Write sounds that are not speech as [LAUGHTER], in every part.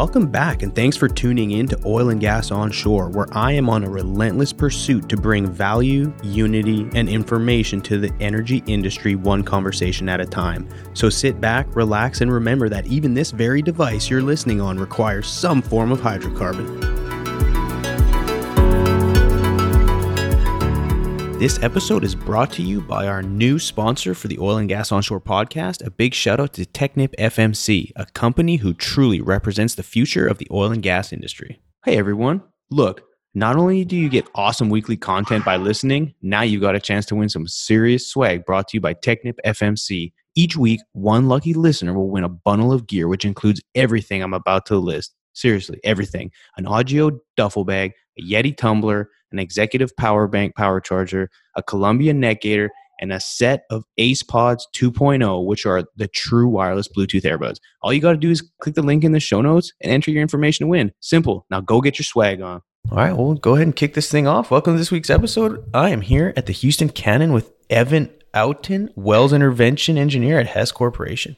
Welcome back, and thanks for tuning in to Oil and Gas Onshore, where I am on a relentless pursuit to bring value, unity, and information to the energy industry one conversation at a time. So sit back, relax, and remember that even this very device you're listening on requires some form of hydrocarbon. This episode is brought to you by our new sponsor for the Oil and Gas Onshore podcast. A big shout out to Technip FMC, a company who truly represents the future of the oil and gas industry. Hey everyone, look, not only do you get awesome weekly content by listening, now you've got a chance to win some serious swag brought to you by Technip FMC. Each week, one lucky listener will win a bundle of gear, which includes everything I'm about to list. Seriously, everything an Ogio duffel bag, a Yeti tumbler, an executive power bank power charger, a Columbia neck gaiter, and a set of Ace Pods 2.0, which are the true wireless Bluetooth earbuds. All you got to do is click the link in the show notes and enter your information to win. Simple. Now go get your swag on. All right, well, go ahead and kick this thing off. Welcome to this week's episode. I am here at the Houston Cannon with Evan Outen, Wells Intervention Engineer at Hess Corporation.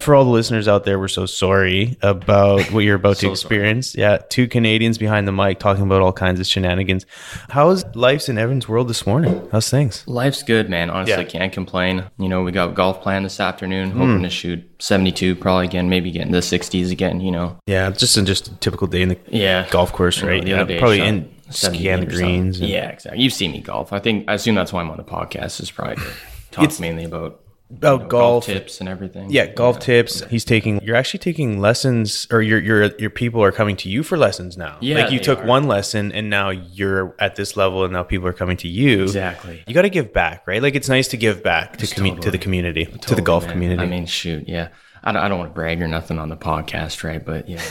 For all the listeners out there, we're so sorry about what you're about [LAUGHS] So to experience. Yeah, two Canadians behind the mic talking about all kinds of shenanigans. How's life's in Evan's world this morning? How's things? Life's good, man. Honestly, Yeah. can't complain. You know, we got golf planned this afternoon. Hmm. Hoping to shoot 72, probably again, maybe get in the 60s again. You know, Yeah, just a, just a typical day in the yeah. golf course, You know, right? yeah, probably in 78 scan the greens. and- Yeah, exactly. You've seen me golf. I think I assume that's why I'm on the podcast. Is probably to talk It's- mainly about about you know, golf. tips and everything. Yeah, golf tips. He's taking. You're actually taking lessons, or your your your people are coming to you for lessons now. Yeah, like you took are. one lesson, and now you're at this level, and now people are coming to you. Exactly. You got to give back, right? Like it's nice to give back to commu- to the community, to the golf man. community. I mean, shoot, yeah. I don't, I don't want to brag or nothing on the podcast, right? But yeah, [LAUGHS]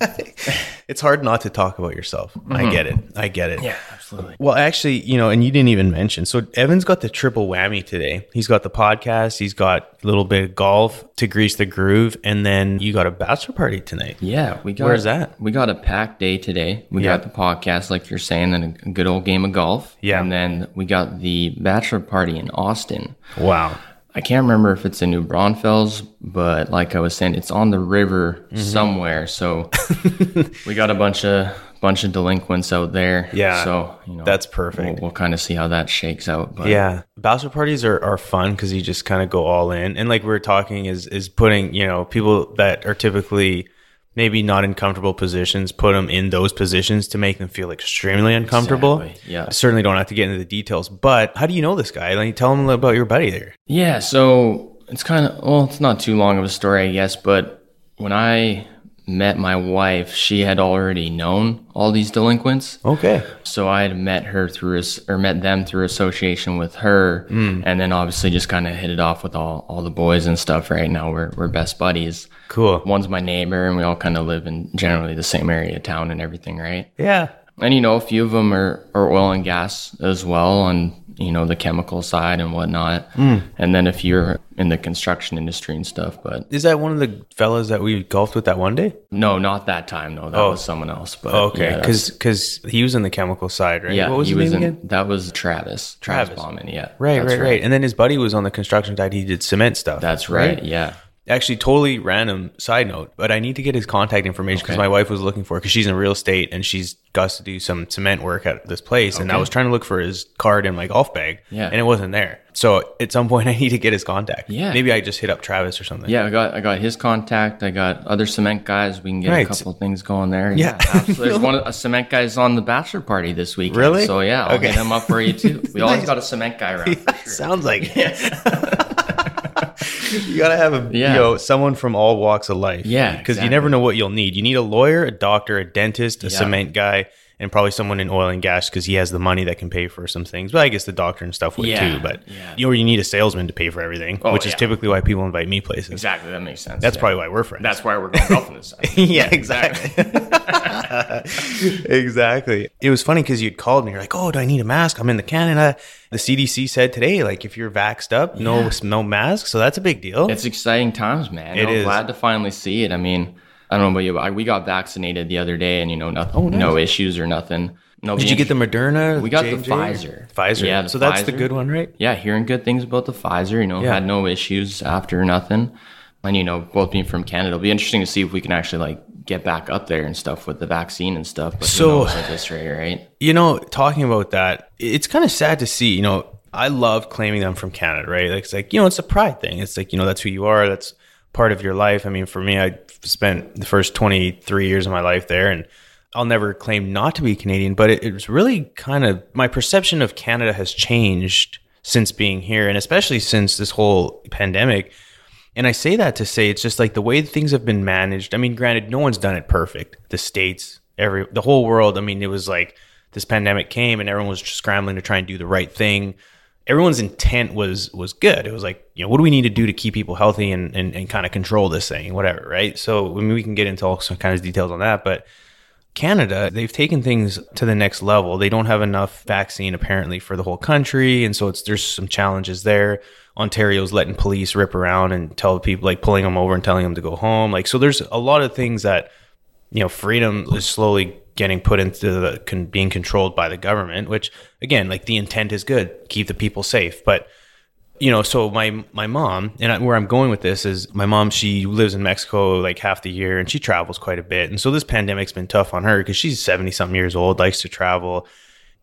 [LAUGHS] [LAUGHS] it's hard not to talk about yourself. I get it. I get it. Mm-hmm. yeah, absolutely. Well, actually, you know, and you didn't even mention. So Evan's got the triple whammy today. He's got the podcast, he's got a little bit of golf to grease the groove, and then you got a bachelor party tonight. Yeah, we got. Where's that? We got a packed day today. We Yeah. got the podcast, like you're saying, and a good old game of golf. Yeah. and then we got the bachelor party in Austin. Wow. I can't remember if it's in New Braunfels, but like I was saying, it's on the river Mm-hmm. somewhere. So [LAUGHS] we got a bunch of bunch of delinquents out there. Yeah, so you know that's perfect. We'll, we'll kind of see how that shakes out. But Yeah, bachelor parties are, are fun because you just kind of go all in, and like we were talking, is is putting you know people that are typically maybe not in comfortable positions, put them in those positions to make them feel extremely uncomfortable. Exactly, yeah. certainly don't have to get into the details, but how do you know this guy? Like, tell him about your buddy there. Yeah, so it's kind of well, it's not too long of a story, I guess, but when I met my wife, she had already known all these delinquents. Okay, So I had met her through or met them through association with her, Hmm. and then obviously just kind of hit it off with all, all the boys and stuff. Right now we're we're best buddies. cool. One's my neighbor, and we all kind of live in generally the same area of town and everything, right? Yeah, And you know, a few of them are, are oil and gas as well, on you know the chemical side and whatnot. Hmm. And then if you're in the construction industry and stuff, but is that one of the fellas that we golfed with that one day? no, not that time. No, that Oh. was someone else. But Okay, yeah, because he was in the chemical side, right? yeah, what was he his was name in. again? That was Travis. Travis, Travis. Bauman. Yeah, Right, that's right, right, And then his buddy was on the construction side. He did cement stuff. That's right. Yeah. Actually, totally random side note, but I need to get his contact information because Okay. my wife was looking for it because she's in real estate and she's got to do some cement work at this place. And I was trying to look for his card in my golf bag, Yeah. and it wasn't there. So at some point, [LAUGHS] I need to get his contact. Yeah. maybe I just hit up Travis or something. Yeah, I got I got his contact. I got other cement guys. We can get Right. a couple of things going there. Yeah. absolutely. There's [LAUGHS] one a cement guy's on the bachelor party this weekend. Really? So yeah, I'll Okay. hit him up for you too. [LAUGHS] We always Nice. got a cement guy around. for sure. Sounds like it. You gotta have a Yeah. you know someone from all walks of life. Yeah, because you never know what you'll need. You need a lawyer, a doctor, a dentist, a Yeah. cement guy, and probably someone in oil and gas because he has the money that can pay for some things. But I guess the doctor and stuff would Yeah, too. But yeah. you know, you need a salesman to pay for everything, Oh, which is typically why people invite me places. Exactly, that makes sense. That's yeah. probably why we're friends. that's why we're going golfing this [LAUGHS] side. yeah, exactly. [LAUGHS] exactly. It was funny because you'd called me. You're like, "Oh, do I need a mask? I'm in the Canada. Uh, the CDC said today, like, if you're vaxxed up, no, no mask. So that's a big deal. It's exciting times, man. It I'm is. glad to finally see it. I mean, I don't know about you, but I, we got vaccinated the other day, and you know, nothing, Oh, nice. no issues or nothing. No, Did you get the Moderna? We got the J&J? Pfizer. Pfizer. Yeah, the so that's the good one, right? yeah, hearing good things about the Pfizer. You know, Yeah. had no issues after nothing. And you know, both being from Canada, it'll be interesting to see if we can actually like get back up there and stuff with the vaccine and stuff. But So- at this rate, right? You know, talking about that, it's kind of sad to see. You know, I love claiming them from Canada, right? Like, it's like you know, it's a pride thing. It's like you know, that's who you are. That's part of your life. I mean, for me, I spent the first twenty three years of my life there, and I'll never claim not to be Canadian. But it, it was really kind of my perception of Canada has changed since being here, and especially since this whole pandemic. And I say that to say it's just like the way things have been managed. I mean, granted, no one's done it perfect. The states, every the whole world. I mean, it was like this pandemic came and everyone was scrambling to try and do the right thing. Everyone's intent was was good. It was like, you know, what do we need to do to keep people healthy and and, and kind of control this thing, whatever, right? So I mean, we can get into all some kind of details on that, but Canada, they've taken things to the next level. They don't have enough vaccine apparently for the whole country, and so it's there's some challenges there. Ontario's letting police rip around and tell people like pulling them over and telling them to go home. Like so, there's a lot of things that you know freedom is slowly getting put into the con- being controlled by the government. Which again, like the intent is good, keep the people safe, but you know, so my my mom and I, where I'm going with this is my mom. She lives in Mexico like half the year, and she travels quite a bit. And so this pandemic's been tough on her because she's seventy something years old, likes to travel.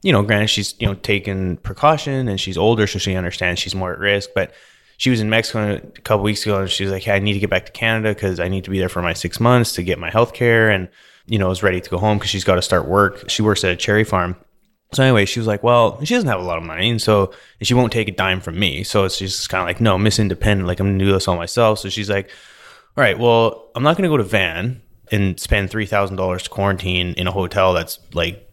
You know, granted, she's you know taking precaution, and she's older, so she understands she's more at risk. But she was in Mexico a couple weeks ago, and she's like, "Hey, I need to get back to Canada because I need to be there for my six months to get my health care." And you know, is ready to go home because she's got to start work. She works at a cherry farm. So anyway, she was like, "Well, she doesn't have a lot of money, and so and she won't take a dime from me." So it's just kind of like, "No, Miss Independent. Like I'm gonna do this all myself." So she's like, "All right, well, I'm not gonna go to Van and spend three thousand dollars to quarantine in a hotel that's like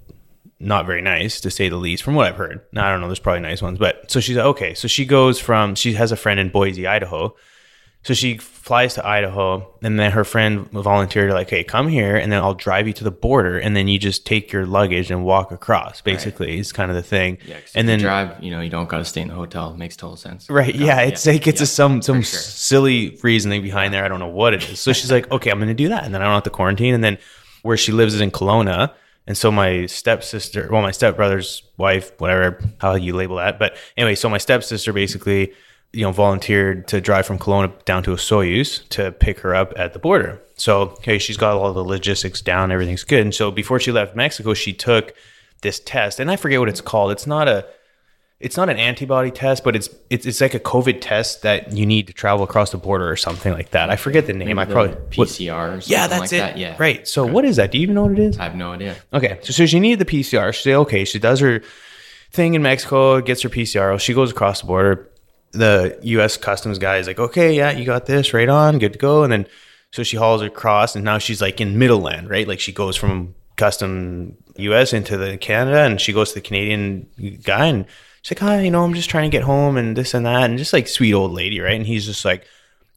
not very nice to say the least, from what I've heard. Now I don't know. There's probably nice ones, but so she's like, okay. So she goes from she has a friend in Boise, Idaho. So she flies to Idaho, and then her friend volunteered, like, "Hey, come here, and then I'll drive you to the border, and then you just take your luggage and walk across." Basically, is kind of the thing. Yeah, and you then drive, you know, you don't got to stay in the hotel. It makes total sense. Right. No, Yeah. It's like it's yeah, a some some sure. silly reasoning behind there. I don't know what it is. So she's like, okay, I'm going to do that, and then I don't have to quarantine. And then where she lives is in Kelowna, and so my stepsister, well, my stepbrother's wife, whatever how you label that, but anyway, so my stepsister basically, you know, volunteered to drive from Kelowna down to Osoyoos to pick her up at the border. So okay, she's got all the logistics down, everything's good. And so before she left Mexico, she took this test, and I forget what it's called. It's not a it's not an antibody test, but it's it's it's like a COVID test that you need to travel across the border or something like that. I forget the name. I The probably what- PCR. Or something yeah, that's like it. That. Yeah. Right. So what is that? Do you even know what it is? I have no idea. Okay. So, so she needed the PCR. She said, okay, she does her thing in Mexico, gets her PCR. She goes across the border. The U.S. Customs guy is like, okay, yeah, you got this right on, good to go. And then so she hauls across, and now she's like in middle land, right? Like she goes from custom U.S. into the Canada, and she goes to the Canadian guy, and she's like, hi, you know, I'm just trying to get home, and this and that, and just like sweet old lady, right? And he's just like,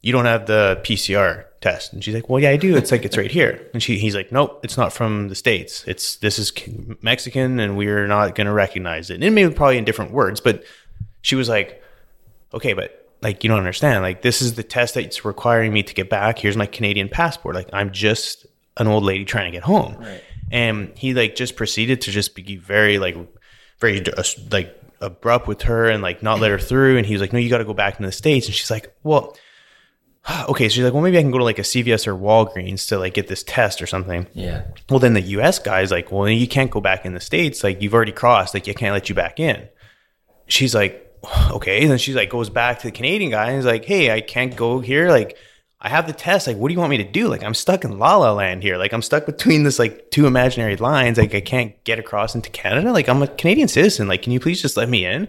you don't have the PCR test. And she's like, well, yeah, I do. It's like, it's right here. And she, he's like, nope, it's not from the States. It's, this is Mexican and we're not going to recognize it. And maybe probably in different words, but she was like, okay, but like, you don't understand. Like, this is the test that's requiring me to get back. Here's my Canadian passport. Like, I'm just an old lady trying to get home. Right. And he like just proceeded to just be very like, very uh, like abrupt with her and like not let her through. And he was like, no, you got to go back into the States. And she's like, well, [SIGHS] okay. So she's like, well, maybe I can go to like a CVS or Walgreens to like get this test or something. Yeah. Well, then the US guy's like, well, you can't go back in the States. Like, you've already crossed. Like, you can't let you back in. She's like, okay. And then she's like, goes back to the Canadian guy and is like, hey, I can't go here. Like, I have the test. Like, what do you want me to do? Like, I'm stuck in La La Land here. Like, I'm stuck between this like two imaginary lines. Like, I can't get across into Canada. Like, I'm a Canadian citizen. Like, can you please just let me in?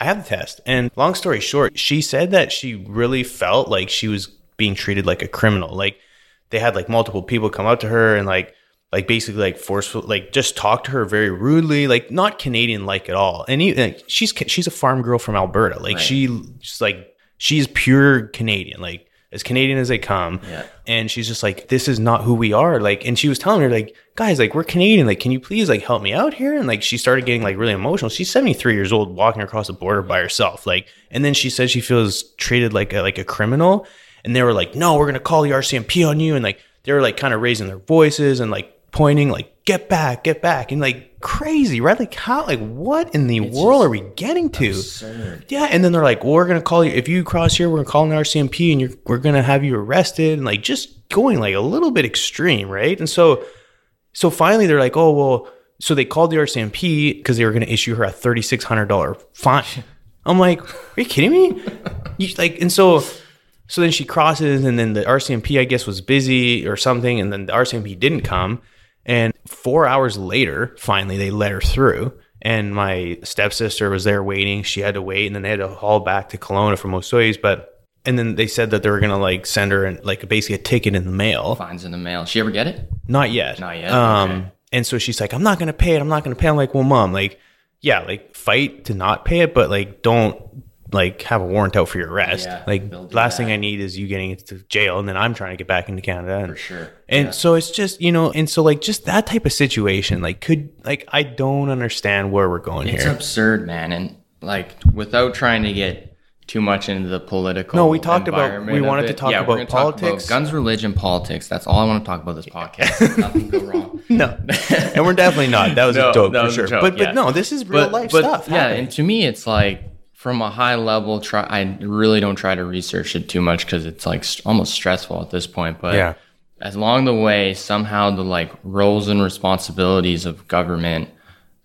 I have the test. And long story short, she said that she really felt like she was being treated like a criminal. Like they had like multiple people come up to her and like like basically like forceful like just talk to her very rudely, like not Canadian like at all. And he, like, she's she's a farm girl from Alberta. Like Right. she just like she's pure Canadian. Like as Canadian as they come. Yeah. And she's just like, this is not who we are. Like, and she was telling her, like, guys, like, we're Canadian. Like, can you please like help me out here? And like, she started getting like really emotional. She's 73 years old walking across the border by herself. Like, and then she said she feels treated like a, like a criminal. And they were like, no, we're going to call the RCMP on you. And like, they were like kind of raising their voices and like pointing, like, get back, get back, and like crazy, right? Like how, like what in the world are we getting to? Absurd. Yeah, and then they're like, well, "We're gonna call you if you cross here. We're gonna call an RCMP, and you're we're gonna have you arrested." And like just going like a little bit extreme, right? And so, so finally they're like, "Oh well," so they called the RCMP because they were gonna issue her a thirty six hundred dollar fine. [LAUGHS] I'm like, are you kidding me? You, like, and so, so then she crosses, and then the RCMP I guess was busy or something, and then the RCMP didn't come. And four hours later, finally, they let her through. And my stepsister was there waiting. She had to wait, and then they had to haul back to Kelowna from Osoyoos. But and then they said that they were gonna like send her an, like basically a ticket in the mail. Fines in the mail. She ever get it? Not yet. Not yet? Um, Okay. and so she's like, I'm not gonna pay it. I'm not gonna pay. I'm like, well, mom, like, yeah, like fight to not pay it, but like don't like have a warrant out for your arrest. Yeah, like last thing. I need is you getting into jail, and then I'm trying to get back into Canada. And, For sure. and so it's just you know, and so like just that type of situation, like could like I don't understand where we're going It's here. absurd, man. And like, without trying to get too much into the political. No, we talked about- we wanted to talk yeah, about we're talk politics. guns, religion, politics. That's all I want to talk about this podcast. Nothing go wrong. [LAUGHS] no, and we're definitely not. That was [LAUGHS] No, a joke that for sure. joke, but yeah. but no, this is real life stuff. Yeah, happening. and to me, it's like from a high level. Try. I really don't try to research it too much because it's like st- almost stressful at this point. But Yeah. as along the way, somehow the like roles and responsibilities of government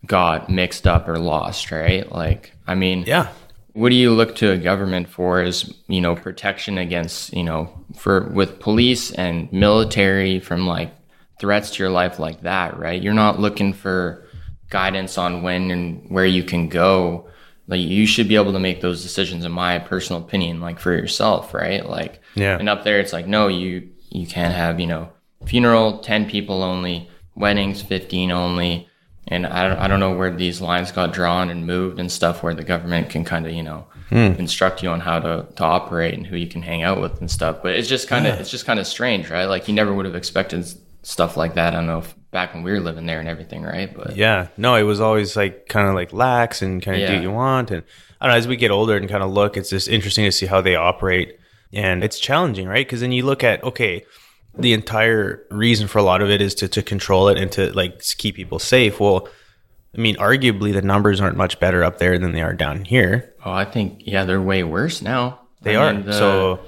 got mixed up or lost. Right? Like, I mean, yeah, what do you look to a government for is you know protection against you know for with police and military from like threats to your life like that right you're not looking for guidance on when and where you can go like you should be able to make those decisions in my personal opinion like for yourself right? Like Yeah. and up there it's like no you you can't have you know funeral 10 people only weddings 15 only. And I don't, I don't know where these lines got drawn and moved and stuff where the government can kind of you know hmm. instruct you on how to, to operate and who you can hang out with and stuff. But it's just kind of it's just kind of strange right? Like you never would have expected stuff like that. I don't know if back when we were living there and everything right but Yeah, no, it was always like kind of like lax and kind of do what you want. And I don't know, as we get older and kind of look, it's just interesting to see how they operate. And it's challenging, right? Because then you look at, okay, the entire reason for a lot of it is to, to control it and to like keep people safe. Well, I mean, arguably the numbers aren't much better up there than they are down here. oh i think yeah they're way worse now They I are. mean, the- so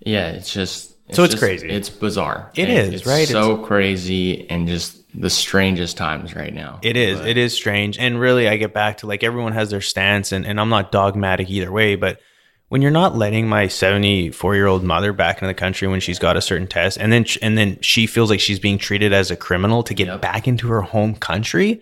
yeah it's just So it's just- crazy. it's bizarre It It is is, right? so crazy and just the strangest times right now It is. It is strange. And really, I get back to like everyone has their stance, and, and I'm not dogmatic either way. But when you're not letting my 74 year old mother back into the country when she's got a certain test, and then and then she feels like she's being treated as a criminal to get Yep. back into her home country.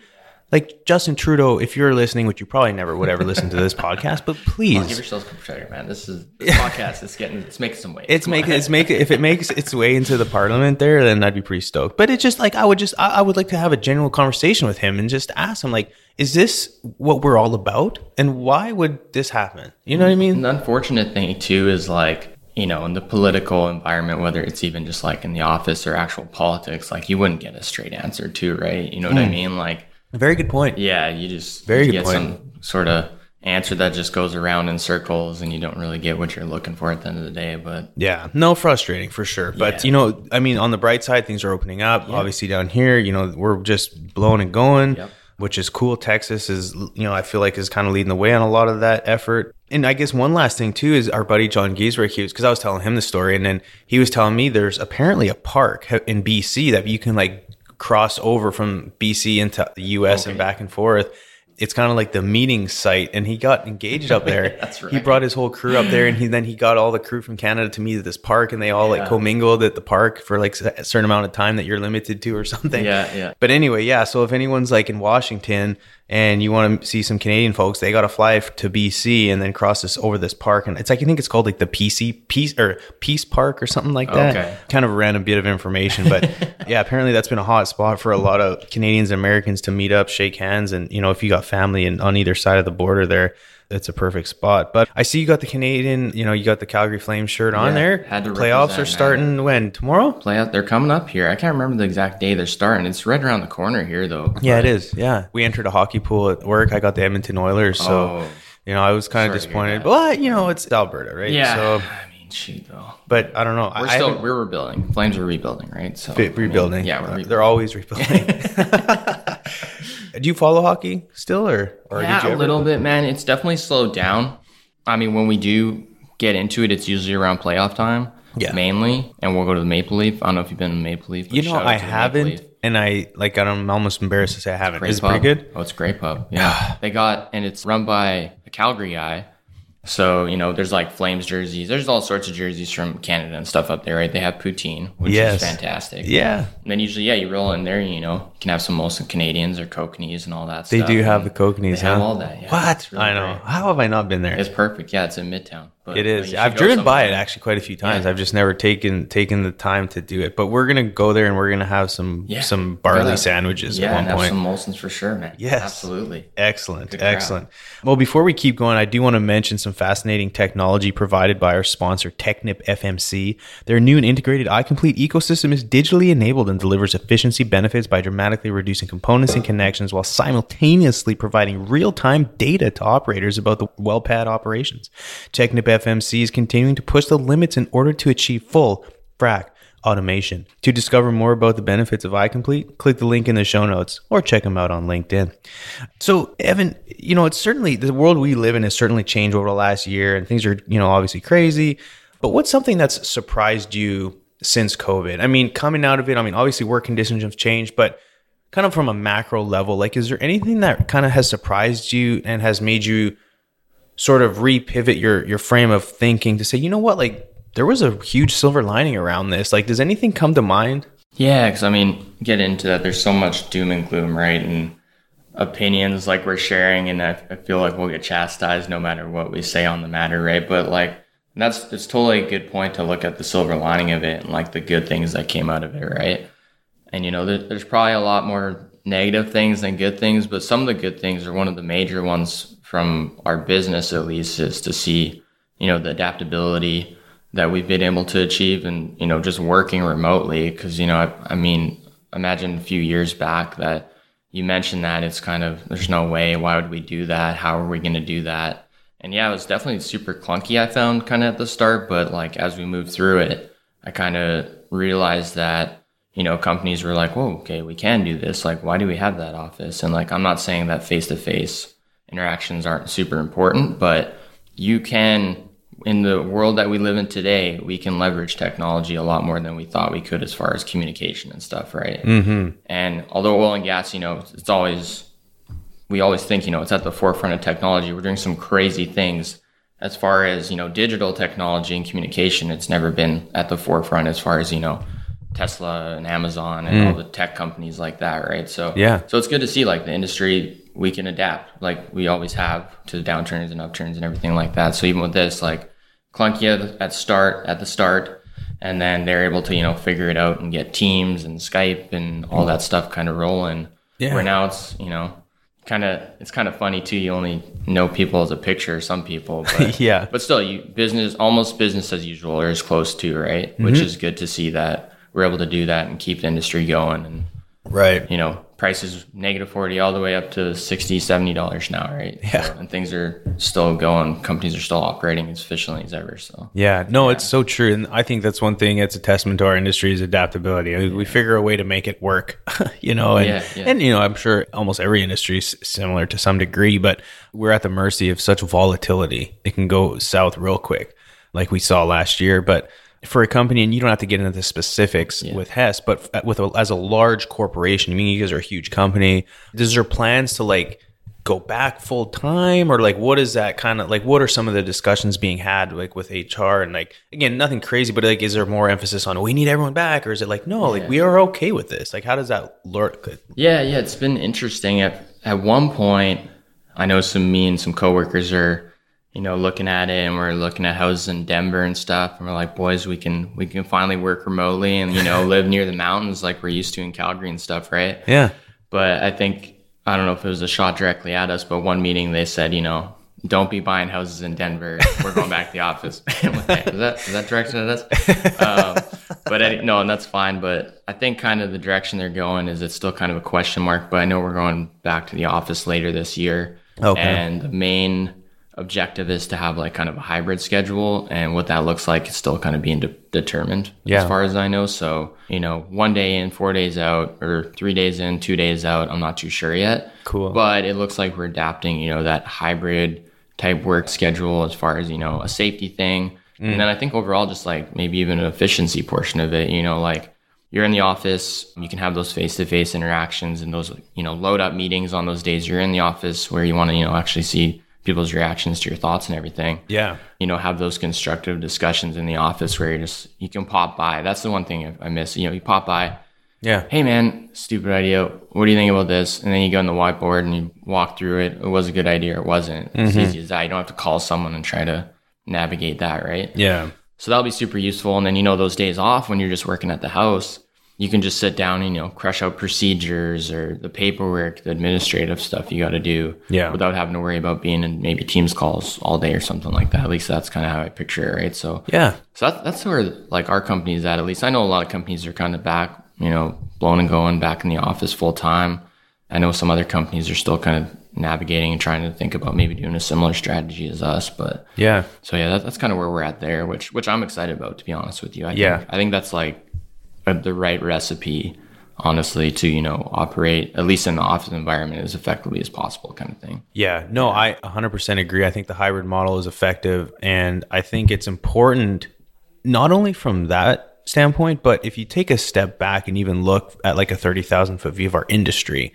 Like Justin Trudeau, if you're listening, which you probably never would ever listen to this [LAUGHS] podcast, but please give yourselves a protector man this is [LAUGHS] this podcast It's getting it's making some weight it's making it's making if it makes its way into the parliament there, then I'd be pretty stoked. But it's just like I would just I, I would like to have a general conversation with him and just ask him like, is this what we're all about, and why would this happen? You know what I mean? The unfortunate thing too is like, you know, in the political environment, whether it's even just like in the office or actual politics, like you wouldn't get a straight answer too, right? You know what I mm. mean? Like, Very good point. yeah, you just Very you good get point. some sort of answer that just goes around in circles and you don't really get what you're looking for at the end of the day. But Yeah, no, frustrating for sure. But Yeah. you know, I mean, on the bright side, things are opening up. Obviously, down here, you know, we're just blowing and going, Yep. which is cool. Texas is, you know, I feel like is kind of leading the way on a lot of that effort. And I guess one last thing too is our buddy John Giesrick. He was because I was telling him the story, and then he was telling me there's apparently a park in BC that you can like cross over from BC into the U.S. and back and forth. It's kind of like the meeting site, and he got engaged up [LAUGHS] there. That's He brought his whole crew up there, and he then he got all the crew from Canada to meet at this park, and they all like commingled at the park for like a certain amount of time that you're limited to or [LAUGHS] something. Yeah, yeah. But anyway, yeah. So if anyone's like in Washington and you want to see some Canadian folks, they got to fly to BC and then cross this over this park, and it's like I think it's called like the PC Peace or Peace Park or something like that. Okay. Kind of a random bit of information, but [LAUGHS] yeah, apparently that's been a hot spot for a lot of Canadians and Americans to meet up, shake hands, and you know if you got family and on either side of the border there. It's a perfect spot, but I see you got the Canadian, you know, you got the Calgary Flames shirt on Yeah, there. had to Playoffs are man. starting when tomorrow. play out, they're coming up here. I can't remember the exact day they're starting. It's right around the corner here though. Yeah, it is. Yeah, we entered a hockey pool at work. I got the Edmonton Oilers, so Oh. you know I was kind of Sorry to hear disappointed. But you know, it's Alberta, right? Yeah. So I mean, mean, shoot though. But I don't know. We're I still we're rebuilding. Flames are rebuilding, right? So Re- I mean, rebuilding. yeah, we're rebuilding. they're always rebuilding. [LAUGHS] Do you follow hockey still, or, or yeah, did you a little bit, man. It's definitely slowed down. I mean, when we do get into it, it's usually around playoff time. Yeah. Mainly, and we'll go to the Maple Leaf. I don't know if you've been to Maple Leaf. You know, I to the Maple haven't, and I like. I'm almost embarrassed to say I haven't. Great Is it pub. pretty good? Oh, it's great pub. Yeah. [SIGHS] they got, and it's run by a Calgary guy. So, you know, there's like Flames jerseys. There's all sorts of jerseys from Canada and stuff up there, right? They have poutine, which Yes. is fantastic. Yeah, And then usually, yeah, you roll in there, you know, you can have some Molson Canadians or Kokanees and all that stuff. they stuff. do have the Kokanees. They have all that. Yeah. What? Really I know. great. How have I not been there? It's perfect. Yeah, it's in Midtown. But, It is. I've driven by it actually quite a few times. Yeah. I've just never taken taken the time to do it. But we're gonna go there and we're gonna have some Yeah. some barley sandwiches Yeah, at one point. some Molsons for sure, man. Yes. Absolutely. Excellent, Good crowd. excellent. Well, before we keep going, I do want to mention some fascinating technology provided by our sponsor, Technip FMC. Their new and integrated iComplete ecosystem is digitally enabled and delivers efficiency benefits by dramatically reducing components and connections while simultaneously providing real-time data to operators about the well pad operations. Technip FMC is continuing to push the limits in order to achieve full frac automation. To discover more about the benefits of iComplete, click the link in the show notes or check them out on LinkedIn. So, Evan, you know, it's certainly the world we live in has certainly changed over the last year and things are, you know, obviously crazy. But what's something that's surprised you since COVID? I mean, coming out of it, I mean, obviously work conditions have changed, but kind of from a macro level, like, is there anything that kind of has surprised you and has made you sort of repivot your your frame of thinking to say, you know what, like there was a huge silver lining around this. Like, does anything come to mind? Yeah, because I mean, get into that. There's so much doom and gloom, right? And opinions like we're sharing, and I, I feel like we'll get chastised no matter what we say on the matter, right? But like, that's it's totally a good point to look at the silver lining of it and like the good things that came out of it, right? And you know, there, there's probably a lot more negative things than good things, but some of the good things are one of the major ones from our business, at least, is to see, you know, the adaptability that we've been able to achieve and, you know, just working remotely. Cause, you know, I, I mean, imagine a few years back that you mentioned that it's kind of, there's no way. Why would we do that? How are we going to do that? And yeah, it was definitely super clunky, I found kind of at the start. But like as we moved through it, I kind of realized that, you know, companies were like, whoa, okay, we can do this. Like, why do we have that office? And like, I'm not saying that face to face interactions aren't super important, but you can, in the world that we live in today, we can leverage technology a lot more than we thought we could as far as communication and stuff, right? Mm-hmm. And although oil and gas, you know, it's always, we always think, you know, it's at the forefront of technology. We're doing some crazy things as far as, you know, digital technology and communication. It's never been at the forefront as far as, you know, Tesla and Amazon and all the tech companies like that, right? So, Yeah. So it's good to see like the industry, we can adapt like we always have to the downturns and upturns and everything like that. So even with this, like clunky at, at start, at the start, and then they're able to, you know, figure it out and get Teams and Skype and all that stuff kind of rolling. Yeah. Where now it's, you know, kind of, it's kind of funny too. You only know people as a picture, some people, but, [LAUGHS] Yeah. but still you business, almost business as usual or as close to, right? Which mm-hmm. is good to see that we're able to do that and keep the industry going and, Right. you know, prices negative 40 all the way up to 60 70 dollars now right Yeah. So- and things are still going companies are still operating as efficiently as ever so Yeah, no, it's so true, and I think that's one thing. It's a testament to our industry's adaptability. Mean, We figure a way to make it work, [LAUGHS] you know, and Yeah, yeah. and you know, I'm sure almost every industry is similar to some degree, but we're at the mercy of such volatility. It can go south real quick, like we saw last year. But for a company, and you don't have to get into the specifics with Hess, but f- with a, as a large corporation, I mean, you guys are a huge company. Is there plans to like? go back full time or like what is that kind of like what are some of the discussions being had like with HR and like again nothing crazy but like is there more emphasis on we need everyone back or is it like no like we are okay with this like how does that lurk yeah yeah it's been interesting at at one point i know some me and some coworkers are you know looking at it and we're looking at houses in denver and stuff and we're like boys we can we can finally work remotely and you know [LAUGHS] live near the mountains like we're used to in calgary and stuff right yeah But I think I don't know if it was a shot directly at us, but one meeting they said, you know, don't be buying houses in Denver. We're going back to the office. [LAUGHS] Like, "Hey, is that is that direction at us? Um, but any, no, and that's fine. But I think kind of the direction they're going is it's still kind of a question mark. But I know we're going back to the office later this year. Okay. And the main objective is to have like kind of a hybrid schedule and what that looks like is still kind of being de- determined Yeah. as far as I know. So, you know, one day in, four days out, or three days in, two days out, I'm not too sure yet. Cool. But it looks like we're adapting, you know, that hybrid type work schedule as far as, you know, a safety thing. Mm. And then I think overall, just like maybe even an efficiency portion of it, you know, like you're in the office, you can have those face to face interactions and those, you know, load up meetings on those days you're in the office where you want to, you know, actually see people's reactions to your thoughts and everything Yeah. you know, have those constructive discussions in the office where you just you can pop by. That's the one thing I- miss. You know, you pop by, Yeah. hey man, stupid idea. What do you think about this? And then you go on the whiteboard and you walk through it. It was a good idea or it wasn't. It's mm-hmm. easy as that. You don't have to call someone and try to navigate that, right? Yeah. So that'll be super useful. And then you know those days off when you're just working at the house, you can just sit down and you know crush out procedures or the paperwork, the administrative stuff you got to do, Yeah. without having to worry about being in maybe Teams calls all day or something like that. At least that's kind of how I picture it, right? So Yeah. so that, that's where like our company is at. At least I know a lot of companies are kind of back, you know, blown and going back in the office full time. I know some other companies are still kind of navigating and trying to think about maybe doing a similar strategy as us, but Yeah. so yeah, that, that's kind of where we're at there, which which I'm excited about to be honest with you. I Yeah. think, I think that's like the right recipe, honestly, to you know operate at least in the office environment as effectively as possible, kind of thing. Yeah, no, I 100% agree. I think the hybrid model is effective. And I think it's important not only from that standpoint, but if you take a step back and even look at like a 30,000 foot view of our industry,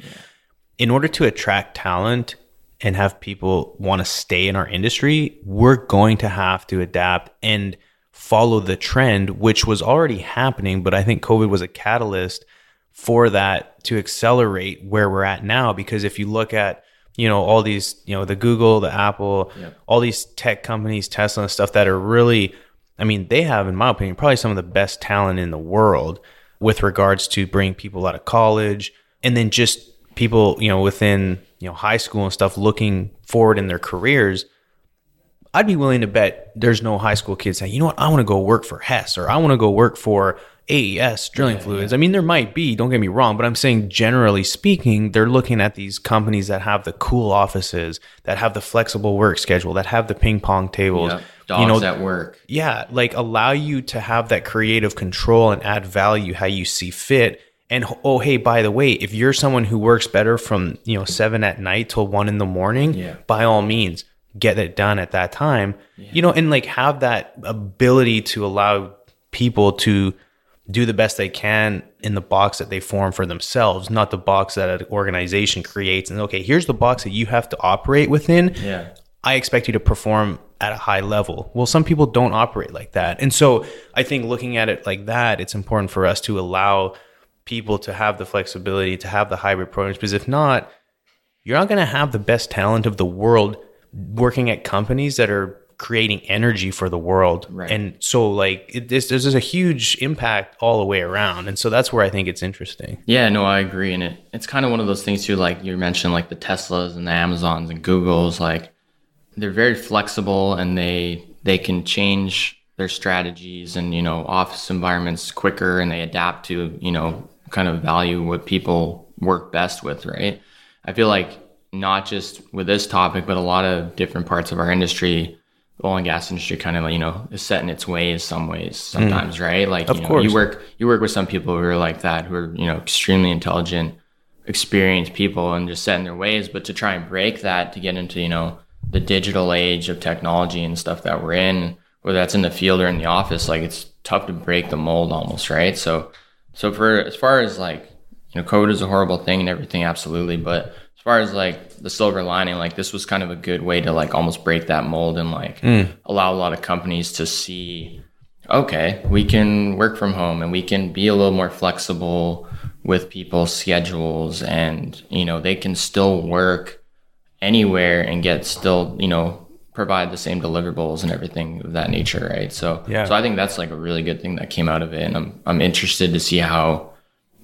in order to attract talent and have people want to stay in our industry, we're going to have to adapt and follow the trend, which was already happening. But I think COVID was a catalyst for that to accelerate where we're at now. Because if you look at, you know, all these, you know, the Google, the Apple, all these tech companies, Tesla and stuff that are really, I mean, they have, in my opinion, probably some of the best talent in the world with regards to bringing people out of college and then just people, you know, within, you know, high school and stuff looking forward in their careers. I'd be willing to bet there's no high school kids saying, you know what, I want to go work for Hess or I want to go work for AES drilling fluids. I mean, there might be, don't get me wrong, but I'm saying generally speaking, they're looking at these companies that have the cool offices, that have the flexible work schedule, that have the ping pong tables. Yep. Dogs You know, at work. yeah, like allow you to have that creative control and add value how you see fit. And oh, hey, by the way, if you're someone who works better from you know seven at night till one in the morning, Yeah. by all means, get it done at that time. You know, and like have that ability to allow people to do the best they can in the box that they form for themselves, not the box that an organization creates. And okay, here's the box that you have to operate within. Yeah. I expect you to perform at a high level. Well, some people don't operate like that. And so I think looking at it like that, it's important for us to allow people to have the flexibility to have the hybrid programs because if not, you're not going to have the best talent of the world working at companies that are creating energy for the world. Right. And so like it, this, there's a huge impact all the way around. And so that's where I think it's interesting. Yeah, no, I agree. And it, it's kind of one of those things too, like you mentioned, like the Teslas and the Amazons and Googles, like they're very flexible and they they can change their strategies and you know office environments quicker and they adapt to you know kind of value what people work best with, right? I feel like not just with this topic, but a lot of different parts of our industry, oil and gas industry, kind of you know is set in its ways some ways mm. sometimes, right? Like Of you know, course. you work you work with some people who are like that, who are you know extremely intelligent, experienced people, and just set in their ways. But to try and break that, to get into you know the digital age of technology and stuff that we're in, whether that's in the field or in the office, like it's tough to break the mold almost, right? So, so for as far as like you know, code is a horrible thing and everything, absolutely. But as far as like the silver lining, like this was kind of a good way to like almost break that mold and like hmm. allow a lot of companies to see, okay, we can work from home and we can be a little more flexible with people's schedules and, you know, they can still work anywhere and get still, you know, provide the same deliverables and everything of that nature, right? So, Yeah. so I think that's like a really good thing that came out of it, and I'm I'm interested to see how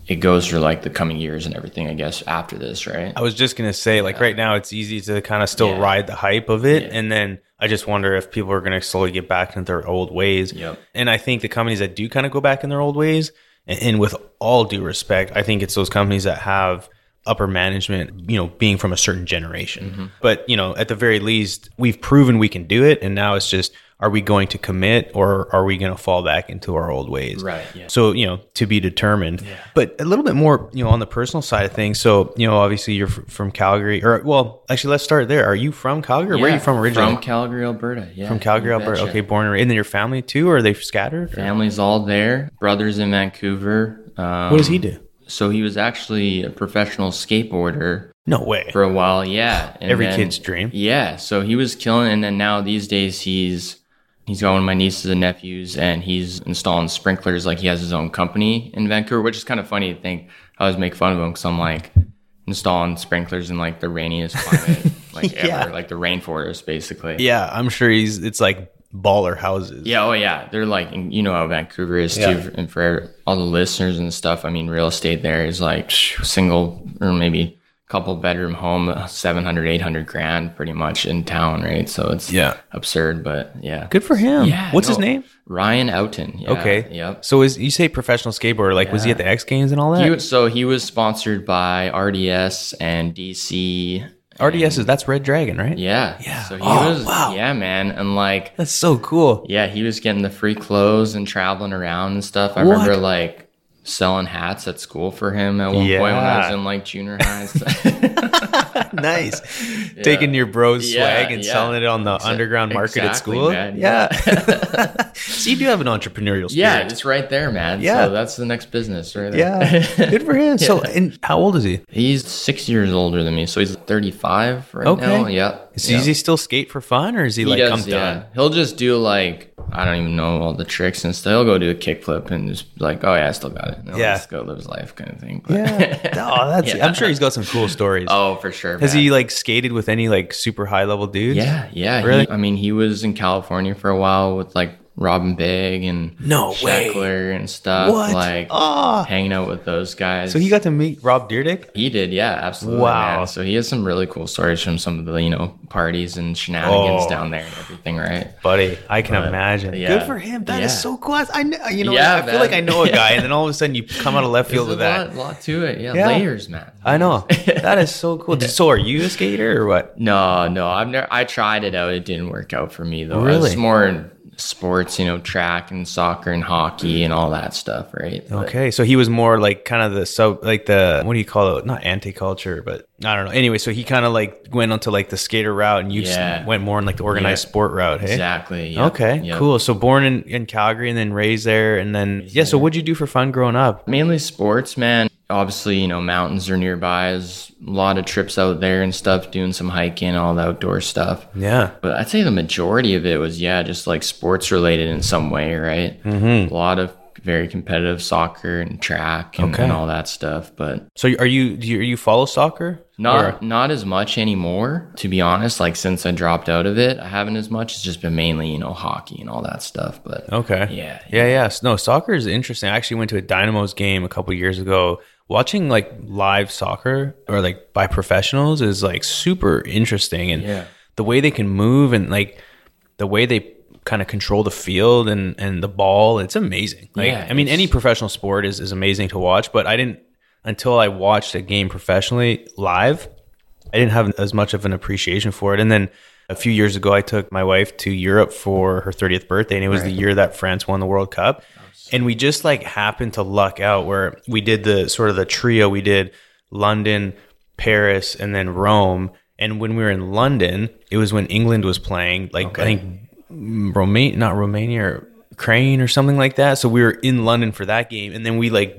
it goes for like the coming years and everything. I guess after this, right? I was just gonna say, like right now, it's easy to kind of still Yeah. ride the hype of it, Yeah. and then I just wonder if people are gonna slowly get back into their old ways. Yep. And I think the companies that do kind of go back in their old ways, and, and with all due respect, I think it's those companies that have upper management, you know, being from a certain generation. Mm-hmm. But, you know, at the very least, we've proven we can do it. And now it's just, are we going to commit or are we going to fall back into our old ways? Right, yeah. So, you know, to be determined. But a little bit more, you know, on the personal side of things. So, you know, obviously you're f- from Calgary or, well, actually, let's start there. Are you from Calgary or where are you from originally? From Calgary, Alberta. Yeah. From Calgary, Alberta. Okay, born and then your family too, or are they scattered? Family's all there. Brothers in Vancouver. Um, What does he do? So he was actually a professional skateboarder No way. for a while. Yeah. and Every then- kid's dream. Yeah. So he was killing, and then now these days he's he's got one of my nieces and nephews, and he's installing sprinklers. Like he has his own company in Vancouver, which is kind of funny to think. I always make fun of him because I'm like installing sprinklers in like the rainiest climate, [LAUGHS] like Yeah. ever, like the rainforest, basically. Yeah, I'm sure he's. It's like baller houses. Yeah, oh yeah, they're like you know how Vancouver is Yeah. too, and for all the listeners and stuff. I mean, real estate there is like single or maybe couple bedroom home, uh, 700, 800 grand, pretty much in town, right? So it's Yeah. absurd, but yeah, Good for him. Yeah, What's his name? Ryan Oughton. Yeah, Okay. Yep. So is you say professional skateboarder? Like, was he at the X Games and all that? He, was- so he was sponsored by RDS and DC. RDS is that's Red Dragon, right? Yeah. Yeah. So he Oh, was, wow. yeah, man. And like, That's so cool. Yeah, he was getting the free clothes and traveling around and stuff. I What? remember like selling hats at school for him at one point when I was in like junior high. [LAUGHS] [LAUGHS] [LAUGHS] nice. Taking your bro's Yeah, swag and yeah. selling it on the underground market at school. man. Yeah. [LAUGHS] so you do have an entrepreneurial spirit. yeah, it's right there, man. Yeah. So that's the next business right there. Yeah. Good for him. So, [LAUGHS] and how old is he? he's six years older than me. So he's 35 right Okay. now. Yeah. Is, yeah. he still skate for fun or is he, He like, does, I'm yeah. done? He'll just do like I don't even know all the tricks and stuff. He'll go do a kickflip and just like, oh yeah, I still got it. Yeah. just go live his life kind of thing. But- Yeah. oh, that's. Yeah. I'm sure he's got some cool stories. oh, for sure. Has man. he like skated with any like super high level dudes? Yeah, yeah. Really? He, I mean, he was in California for a while with like Rob and Big and No way. And stuff. What? Like Ah. hanging out with those guys. So he got to meet Rob Dyrdek. He did, yeah, absolutely. Wow. man. So he has some really cool stories from some of the you know parties and shenanigans Oh. down there and everything, right? Buddy, I can But, imagine. yeah. Good for him. That is Yeah. so cool. I know, you know, Yeah, I feel man. like I know a guy, [LAUGHS] and then all of a sudden you come out of left field There's with a that. lot, lot to it. Yeah, Yeah. layers, man. I know. That is so cool. [LAUGHS] So, are you a skater or what? No, no, I've never. I tried it out. It didn't work out for me though. Really? It's more in sports, you know, track and soccer and hockey and all that stuff, right? But- Okay, so he was more like kind of the sub, like the what do you call it? Not anti-culture, but I don't know. Anyway, so he kind of like went onto like the skater route, and you Yeah. went more in like the organized Yeah. sport route. Hey, Exactly. yep, okay, yep. cool. So born in, in Calgary and then raised there, and then yeah. So what'd you do for fun growing up? Mainly sports, man. Obviously, you know, mountains are nearby. There's a lot of trips out there and stuff, doing some hiking, all the outdoor stuff. Yeah, But I'd say the majority of it was, yeah, just like sports related in some way, right? Mm-hmm. A lot of very competitive soccer and track and, Okay. and all that stuff. But So are you? Do you, are you follow soccer? not Or- not as much anymore, to be honest. Like since I dropped out of it, I haven't as much. It's just been mainly, you know, hockey and all that stuff. But Okay. Yeah, Yeah. Yeah. No, soccer is interesting. I actually went to a Dynamo's game a couple years ago. Watching like live soccer or like by professionals is like super interesting, and Yeah. the way they can move and like the way they kind of control the field and and the ball, it's amazing. Like Yeah, I mean, any professional sport is is amazing to watch, but I didn't until I watched a game professionally live. I didn't have as much of an appreciation for it. And then a few years ago, I took my wife to Europe for her 30th birthday, and it was the year that France won the World Cup. Oh. And we just like happened to luck out where we did the sort of the trio. We did London, Paris, and then Rome. And when we were in London, it was when England was playing. Like I think Romania, not Romania, or Ukraine or something like that. So we were in London for that game, and then we like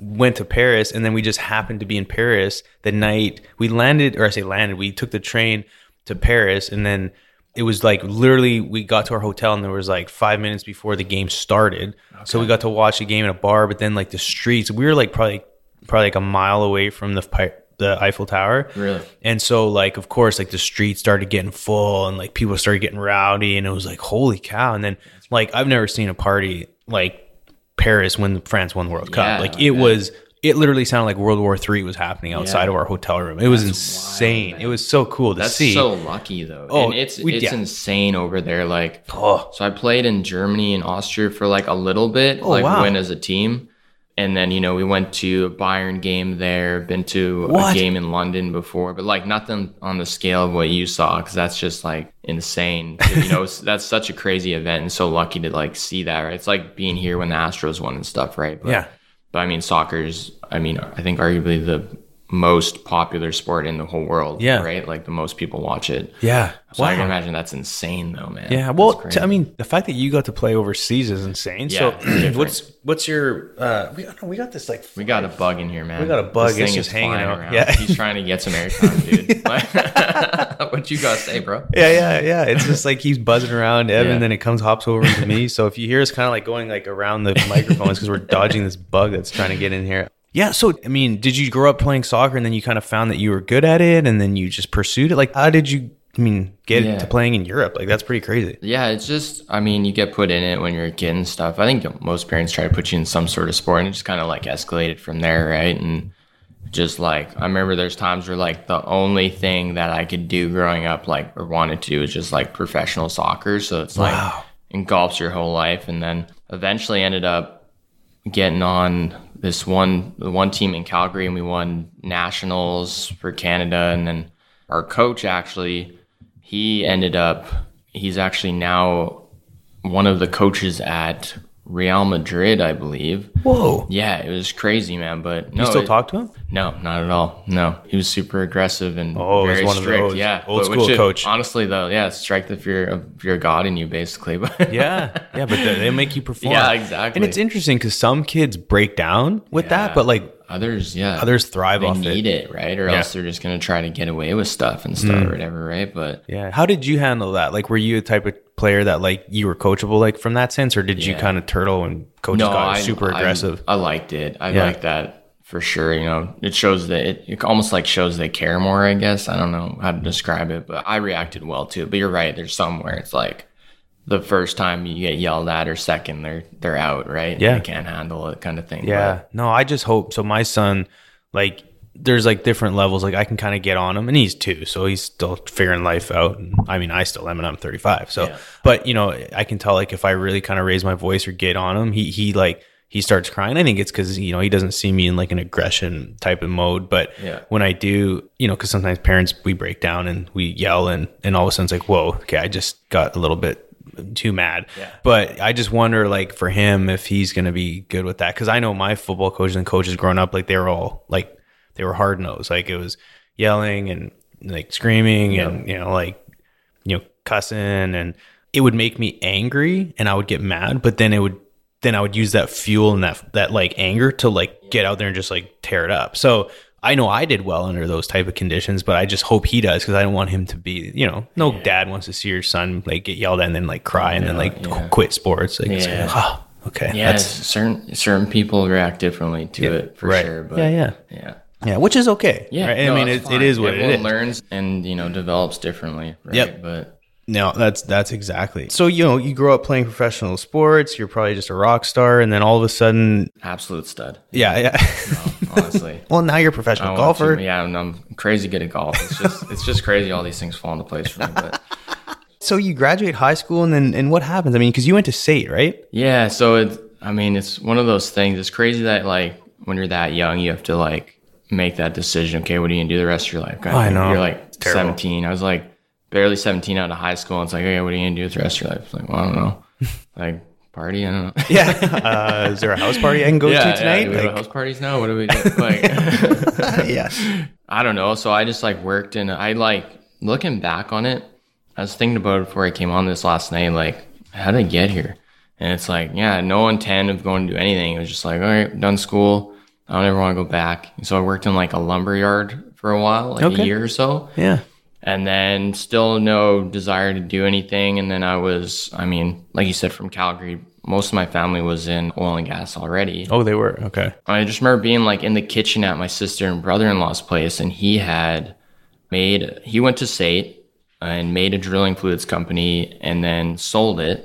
went to Paris, and then we just happened to be in Paris the night we landed, or I say landed. We took the train to Paris, and then it was like literally we got to our hotel, and there was like five minutes before the game started. So we got to watch the game in a bar, but then like the streets, we were like probably probably like a mile away from the pi- the Eiffel Tower. Really? And so like of course like the streets started getting full and like people started getting rowdy and it was like holy cow and then like I've never seen a party like Paris when France won the World Cup. Yeah, like it was it literally sounded like World War Three was happening outside Yeah. of our hotel room. It was insane. man. it was so cool to That's see. so lucky though. Oh, and it's we- it's yeah. insane over there. Like oh, So I played in Germany and Austria for like a little bit, oh, like wow. when as a team. And then, you know, we went to a Bayern game there, been to What? a game in London before, but like nothing on the scale of what you saw, because that's just like insane. [LAUGHS] you know, that's such a crazy event and so lucky to like see that, right? It's like being here when the Astros won and stuff, right? But, Yeah. But I mean, soccer's, I mean, I think arguably the most popular sport in the whole world, Yeah. right? Like the most people watch it. Yeah. So I can imagine that's insane though, man. Yeah, well, t- I mean, the fact that you got to play overseas is insane. Yeah, so, what's what's your? Uh, we we got this like We got a bug in here, man. We got a bug, This it's just is hanging out. around. Yeah. He's trying to get some airtime, dude. [LAUGHS] [LAUGHS] What you gotta say, bro? Yeah, yeah, yeah. It's just like he's buzzing around Evan, Yeah. then it comes hops over to me. So if you hear us kind of like going like around the microphones because we're dodging this bug that's trying to get in here. Yeah. So I mean, did you grow up playing soccer and then you kind of found that you were good at it and then you just pursued it? Like, how did you? I mean, get Yeah. to playing in Europe? Like that's pretty crazy. Yeah, it's just, I mean, you get put in it when you're a kid and stuff. I think most parents try to put you in some sort of sport and it just kind of like escalated from there, right? And just like, I remember there's times where like the only thing that I could do growing up, like, or wanted to do was just like professional soccer. So it's like, Wow. engulfs your whole life. And then eventually ended up getting on this one the one team in Calgary and we won nationals for Canada and then our coach actually he ended up he's actually now one of the coaches at Real Madrid, I believe. Whoa. Yeah, it was crazy, man. But no, You still it- talk to him? no, not at all. No, he was super aggressive and Oh, very one of strict. those yeah, old but school coach. Honestly, though, yeah, strike the fear of of God in you, basically. But [LAUGHS] Yeah, yeah, but they, make you perform. Yeah, exactly. And it's interesting because some kids break down with that, but like others, yeah, others thrive they off need it. it. right? Or Yeah. Mm. else they're just gonna try to get away with stuff and stuff or whatever, right? But Yeah. How did you handle that? Like, were you a type of player that like you were coachable, like from that sense, or did you kind of turtle and coaches got I- super aggressive? I, liked it. I Yeah. liked that for sure. You know, it shows that it, it almost like shows they care more. I guess I don't know how to describe it, but I reacted well to it. But you're right. There's some where it's like the first time you get yelled at or second, they're they're out. Right? Yeah. they can't handle it, kind of thing. yeah. No, I just hope. So my son, like, there's like different levels. Like I can kind of get on him, and he's two, so he's still figuring life out. And I mean, I still am, and I'm 35. So, Yeah. but you know, I can tell like if I really kind of raise my voice or get on him, he he like he starts crying. I think it's because you know he doesn't see me in like an aggression type of mode. But Yeah. when I do, you know, because sometimes parents we break down and we yell, and and all of a sudden it's like, whoa, okay, I just got a little bit too mad. Yeah. But I just wonder, like, for him, if he's going to be good with that. Cause I know my football coaches and coaches growing up, like, they were all like, they were hard nosed. Like, it was yelling and like screaming and, you know, like, you know, cussing. And it would make me angry and I would get mad. But then it would, then I would use that fuel and that, that like anger to like get out there and just like tear it up. So, I know I did well under those type of conditions, but I just hope he does because I don't want him to be, you know, no dad wants to see your son like get yelled at and then like cry and then like yeah. qu- quit sports. Like, it's Yeah. like, oh, okay, yeah. that's certain certain people react differently to it for right. sure. But yeah, yeah, yeah. Yeah, which is okay. Yeah, right? no, I mean, it's it, it fine. is what Everyone it is. learns and you know develops differently. Right? Yep. But No, that's that's exactly. So you know, you grow up playing professional sports. You're probably just a rock star, and then all of a sudden, absolute stud. yeah, yeah. Honestly. [LAUGHS] well, now you're a I professional golfer. to- yeah, and I'm crazy good at golf. It's just it's just crazy all these things fall into place for me. But [LAUGHS] So you graduate high school, and then and what happens? I mean, because you went to SAIT, right? yeah, so it I mean it's one of those things. It's crazy that like when you're that young, you have to like make that decision. Okay, what are you gonna do the rest of your life? I know. You're like. 17. I was like barely 17 out of high school. It's like, okay, what are you gonna do with the rest of your life? It's like, well, I don't know. [LAUGHS] like party, I don't know. Yeah. [LAUGHS] uh, is there a house party I can go to tonight? do we have house parties now? What do we do? Like, [LAUGHS] yeah. I don't know. So I just like worked and I like looking back on it. I was thinking about it before I came on this last night. Like, how did I get here? And it's like, yeah, no intent of going to do anything. It was just like, all right, done school. I don't ever want to go back. So I worked in like a lumber yard for a while, like Okay. a year or so Yeah. and then still no desire to do anything. And then I was, I mean, like you said, from Calgary, most of my family was in oil and gas already. Oh, they were okay. I just remember being like in the kitchen at my sister and brother in law's place, and he had made, he went to SAIT and made a drilling fluids company and then sold it.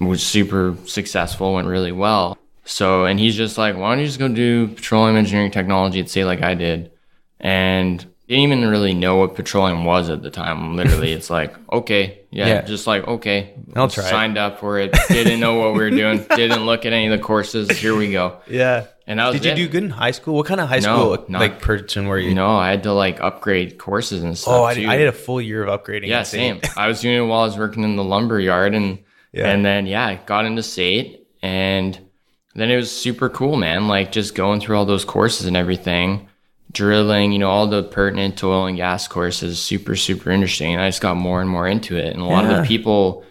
Was super successful, went really well. So, and he's just like, why don't you just go do petroleum engineering technology at SAIT like I did? And didn't even really know what petroleum was at the time. [LAUGHS] Literally, it's like, okay, Yeah, Yeah. just like okay, I'll try it. Signed up for it. Didn't know what we were doing. [LAUGHS] Didn't look at any of the courses. Here we go. Yeah. And I was Did you it. do good in high school? What kind of high No, school not- like person were you? No, I had to like upgrade courses and stuff. oh, I, too. I did a full year of upgrading. Yeah, same. I was doing it while I was working in the lumber yard, and [LAUGHS] Yeah. and then yeah, I got into SAIT and then it was super cool, man. Like just going through all those courses and everything, drilling, you know, all the pertinent oil and gas courses, super super interesting. And I just got more and more into it, and a lot of the people,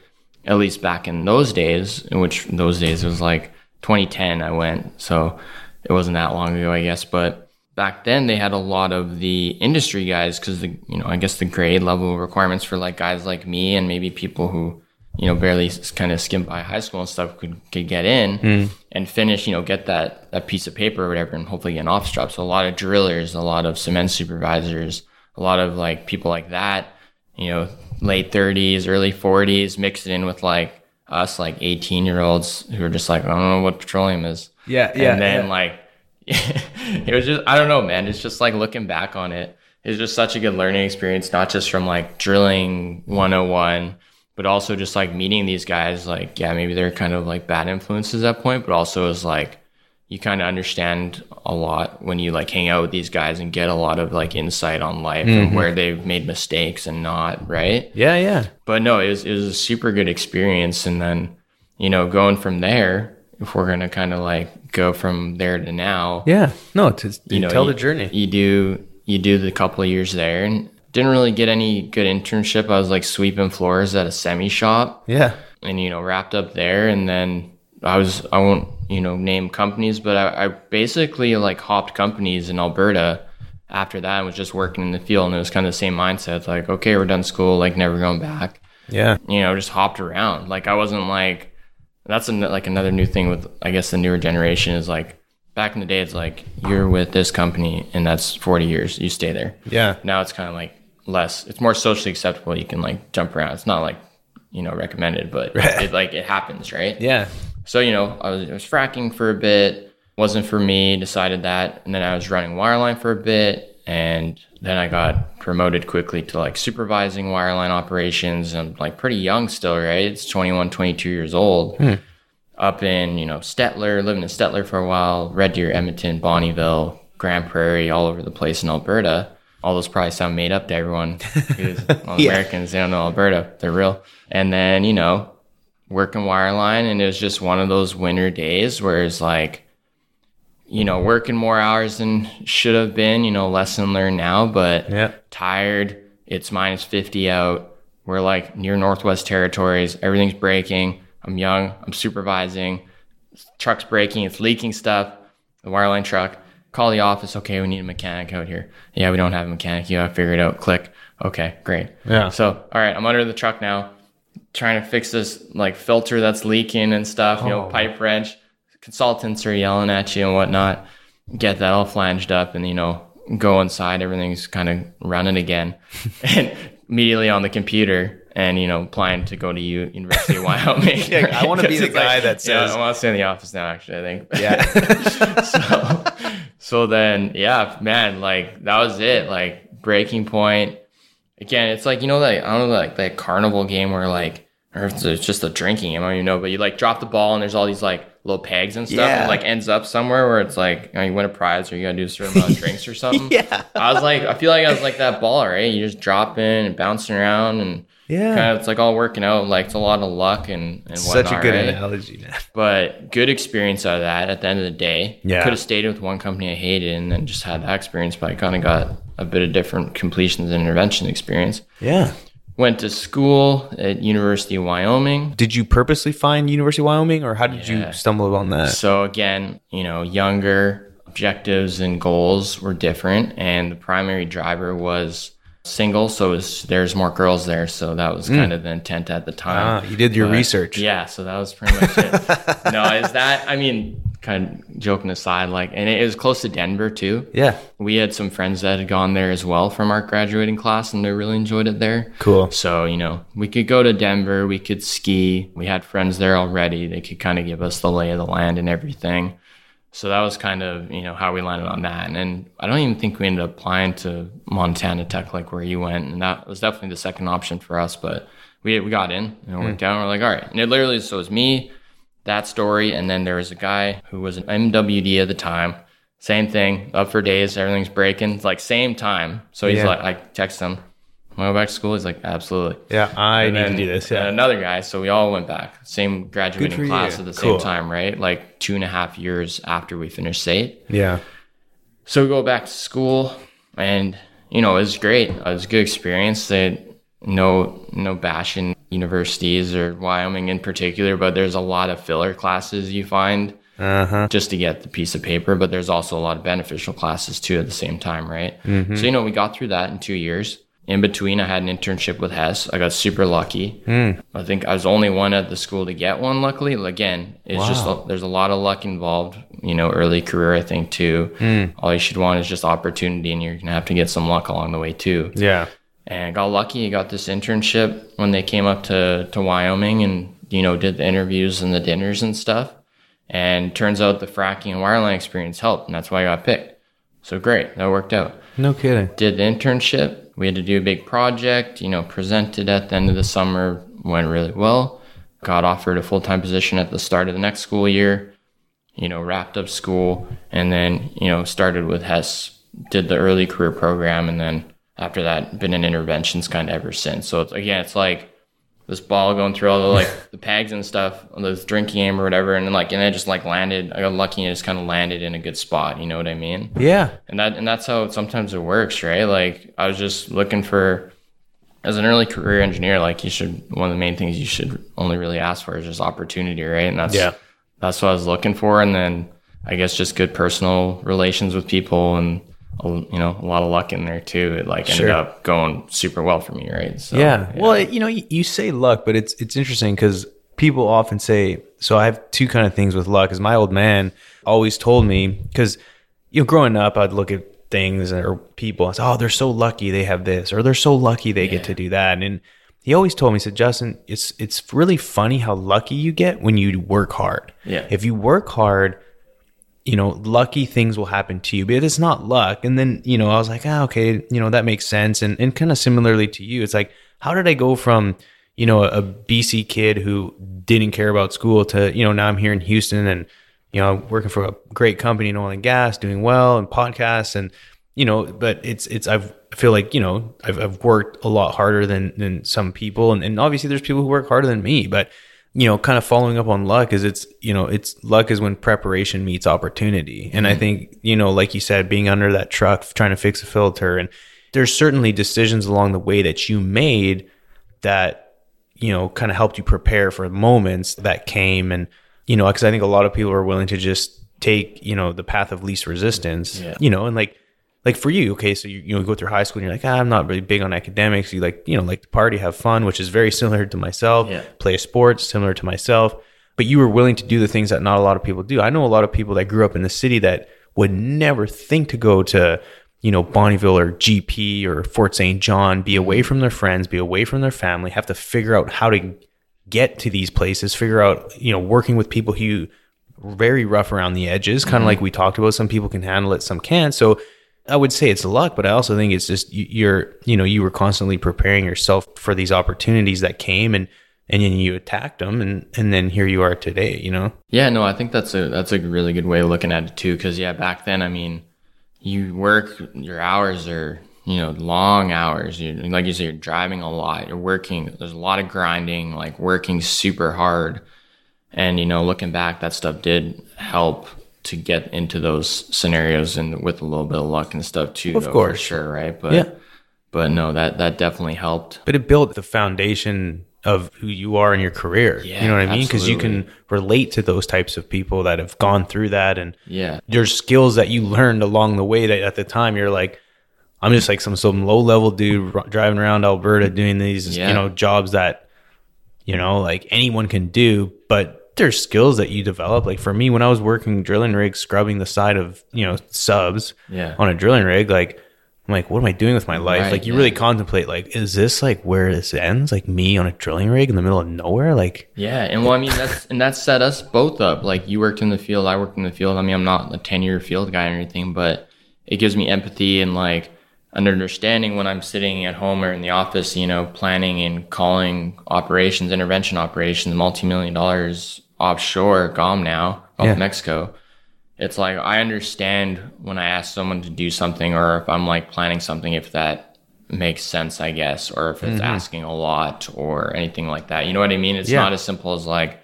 at least back in those days, in which those days it was like 2010, I went, so it wasn't that long ago, I guess, but back then they had a lot of the industry guys because the you know I guess the grade level requirements for like guys like me and maybe people who you know barely kind of skimmed by high school and stuff could could get in mm. and finish you know get that that piece of paper or whatever and hopefully get an office job. So a lot of drillers, a lot of cement supervisors, a lot of like people like that, you know, late 30s, early 40s, mixed in with like us like 18 year olds who are just like I don't know what petroleum is. Yeah, yeah, And then yeah. like [LAUGHS] it was just I don't know, man. It's just like looking back on it. It's just such a good learning experience, not just from like drilling 101, but also just like meeting these guys. Like, yeah, maybe they're kind of like bad influences at that point, but also is like you kind of understand a lot when you like hang out with these guys and get a lot of like insight on life and mm-hmm. where they've made mistakes and not, right? Yeah, yeah. but no, it was it was a super good experience. And then, you know, going from there, if we're gonna kind of like go from there to now, Yeah. No, to, to you know, tell you, the journey. You do you do the couple of years there, and didn't really get any good internship. I was like sweeping floors at a semi shop, Yeah. and you know, wrapped up there, and then I was I won't you know name companies, but I, I basically like hopped companies in Alberta. After that, and was just working in the field, and it was kind of the same mindset. Like, okay, we're done school, like never going back Yeah. you know, just hopped around. Like I wasn't like that's an, like another new thing with I guess the newer generation is like back in the day it's like you're with this company and that's 40 years you stay there. Yeah. Now it's kind of like less. It's more socially acceptable. You can like jump around. It's not like you know recommended, but [LAUGHS] it like it happens, right? Yeah. So, you know, I was, I was fracking for a bit, wasn't for me, decided that. And then I was running wireline for a bit. And then I got promoted quickly to like supervising wireline operations. I'm like pretty young still, right? It's 21, 22 years old. Hmm. Up in, you know, Stettler, living in Stettler for a while, Red Deer, Edmonton, Bonnyville, Grande Prairie, all over the place in Alberta. All those probably sound made up to everyone. [LAUGHS] Because all Yeah. Americans, they don't know Alberta. They're real. And then, you know, working wireline and it was just one of those winter days where it's like you know working more hours than should have been you know lesson learned now but Yeah. tired. It's minus 50 out. We're like near northwest territories. Everything's breaking. I'm young. I'm supervising. Truck's breaking. It's leaking stuff. The wireline truck call the office okay we need a mechanic out here yeah we don't have a mechanic you gotta figure it out click okay great Yeah. so all right i'm under the truck now trying to fix this like filter that's leaking and stuff, you know, Oh. pipe wrench. Consultants are yelling at you and whatnot. Get that all flanged up and, you know, go inside. Everything's kind of running again. [LAUGHS] and immediately on the computer and, you know, applying to go to U- University of [LAUGHS] Wyoming. Yeah, I wanna be [LAUGHS] the guy that yeah, says- I want to stay in the office now, actually, I think. Yeah. so, so then, yeah, man, like that was it. Like breaking point. Again, it's like you know, like I don't know, like that carnival game where like, or it's just a drinking game, I don't even know. But you like drop the ball and there's all these like little pegs and stuff, and Yeah. it, like ends up somewhere where it's like you, know, you win a prize or you gotta do a certain amount of drinks or something. [LAUGHS] Yeah. I was like, I feel like I was like that ball, right? Eh? You just drop in and bouncing around and Yeah. kind of it's like all working out. Like it's a lot of luck and and Such a good right? analogy, man. [LAUGHS] but good experience out of that at the end of the day. Yeah. Could have stayed with one company I hated and then just had that experience, but I kind of got a bit of different completions and intervention experience. Yeah. Went to school at University of Wyoming. Did you purposely find University of Wyoming or how did Yeah. you stumble upon that? So again, you know, younger objectives and goals were different and the primary driver was single so was, there's more girls there so that was kind of the intent at the time. Ah, you did your But, research. Yeah, so that was pretty much it. [LAUGHS] no, is that? I mean, kind of joking aside, like, and it was close to Denver too. Yeah. We had some friends that had gone there as well from our graduating class, and they really enjoyed it there. Cool. So you know, we could go to Denver, we could ski. We had friends there already. They could kind of give us the lay of the land and everything. So that was kind of you know how we landed on that. And, then I don't even think we ended up applying to Montana Tech like where you went, and that was definitely the second option for us. But we we got in and it worked hmm. out. And we're like, all right. And it literally so it was me, that story, and then there was a guy who was an MWD at the time. Same thing, up for days, everything's breaking. It's like same time. So he's Yeah. like, I text him, "Want to go back to school?" He's like, absolutely. Yeah, I And need then- to do this. and Yeah. another guy. So we all went back, same graduating class you. at the Cool. same time, right? Like two and a half years after we finished SAIT. Yeah. So we go back to school, and you know it was great. It was a good experience. They no no bashing universities or Wyoming in particular, but there's a lot of filler classes you find Uh huh. just to get the piece of paper. But there's also a lot of beneficial classes too at the same time, right? So you know we got through that in two years. In between, I had an internship with Hess. I got super lucky. Hmm. I think I was the only one at the school to get one. Luckily, again, it's just Wow. there's a lot of luck involved. You know, early career, I think too. Hmm. All you should want is just opportunity, and you're gonna have to get some luck along the way too. Yeah. And I got lucky. I got this internship when they came up to to Wyoming, and you know, did the interviews and the dinners and stuff. And turns out the fracking and wireline experience helped, and that's why I got picked. So great, that worked out No kidding. did the internship. We had to do a big project, you know, presented at the end of the summer, went really well. Got offered a full time position at the start of the next school year, you know, wrapped up school, and then, you know, started with Hess, did the early career program, and then after that, been in interventions kind of ever since. So it's, again, it's like this ball going through all the like the pegs and stuff on this drinking game or whatever, and then like, and it just like landed. I got lucky and it just kind of landed in a good spot. You know what I mean? Yeah. and that and that's how sometimes it works right like i was just looking for as an early career engineer like you should one of the main things you should only really ask for is just opportunity right and that's Yeah. that's what i was looking for and then i guess just good personal relations with people and you know a lot of luck in there too it like ended Sure. up going super well for me right so yeah. Well, you know, you, you say luck, but it's it's interesting because people often say. So I have two kind of things with luck. Is my old man always told me because you know, growing up, I'd look at things or people and say, "Oh, they're so lucky they have this," or "They're so lucky they get to do that." And he always told me, he said, "Justin, it's it's really funny how lucky you get when you work hard. Yeah. If you work hard." You know, lucky things will happen to you, but it's not luck. And then, you know, I was like, ah, okay, you know, that makes sense. And, and kind of similarly to you, it's like, how did I go from, you know, a, BC kid who didn't care about school to, you know, now I'm here in Houston and, you know, working for a great company in oil and gas, doing well and podcasts and, you know, but it's, it's, I've, I feel like, you know, I've, I've worked a lot harder than, than some people. And, and obviously there's people who work harder than me, but, you know, kind of following up on luck is it's, you know, it's luck is when preparation meets opportunity. And I mm-hmm. think, you know, like you said, being under that truck, trying to fix a filter, and there's certainly decisions along the way that you made that, you know, kind of helped you prepare for moments that came. And, you know, because I think a lot of people are willing to just take, you know, the path of least resistance, Yeah. you know, and like, like for you, okay, so you, you know, go through high school and you're like, ah, I'm not really big on academics. You like, you know, like to party, have fun, which is very similar to myself. Yeah. Play sports, similar to myself. But you were willing to do the things that not a lot of people do. I know a lot of people that grew up in the city that would never think to go to, you know, Bonnyville or GP or Fort St. John, be away from their friends, be away from their family, have to figure out how to get to these places, figure out, you know, working with people who very rough around the edges, kind of like we talked about. Some people can handle it, some can't. So I would say it's luck, but I also think it's just you- you're, you know, you were constantly preparing yourself for these opportunities that came and, and then you attacked them and, and then here you are today, you know? Yeah, no, I think that's a that's a really good way of looking at it too. Because yeah, back then, I mean, you work your hours are you know long hours. You like you say, you're driving a lot. You're working. There's a lot of grinding, like working super hard. And you know, looking back, that stuff did help to get into those scenarios and with a little bit of luck and stuff too. Of though, course. for sure, right? But Yeah. but no, that that definitely helped. But it built the foundation of who you are in your career. Yeah, you know what I mean? Because you can relate to those types of people that have gone through that and Yeah, there's skills that you learned along the way that at the time you're like i'm just like some some low level dude r- driving around alberta doing these Yeah. you know jobs that you know like anyone can do but there's skills that you develop like for me when i was working drilling rig scrubbing the side of you know subs Yeah. on a drilling rig like i'm like what am i doing with my life Right, like you yeah. really contemplate like is this like where this ends like me on a drilling rig in the middle of nowhere like Yeah, and well, I mean that's and that set us both up. Like you worked in the field, I worked in the field. I mean, I'm not a ten year field guy or anything, but it gives me empathy and like an understanding when I'm sitting at home or in the office, you know, planning and calling operations, intervention operations, multi-million dollars offshore, GOM now, Gulf Yeah. Mexico. It's like I understand when I ask someone to do something or if I'm like planning something, if that makes sense, I guess, or if it's asking a lot or anything like that. You know what I mean? It's Yeah. not as simple as like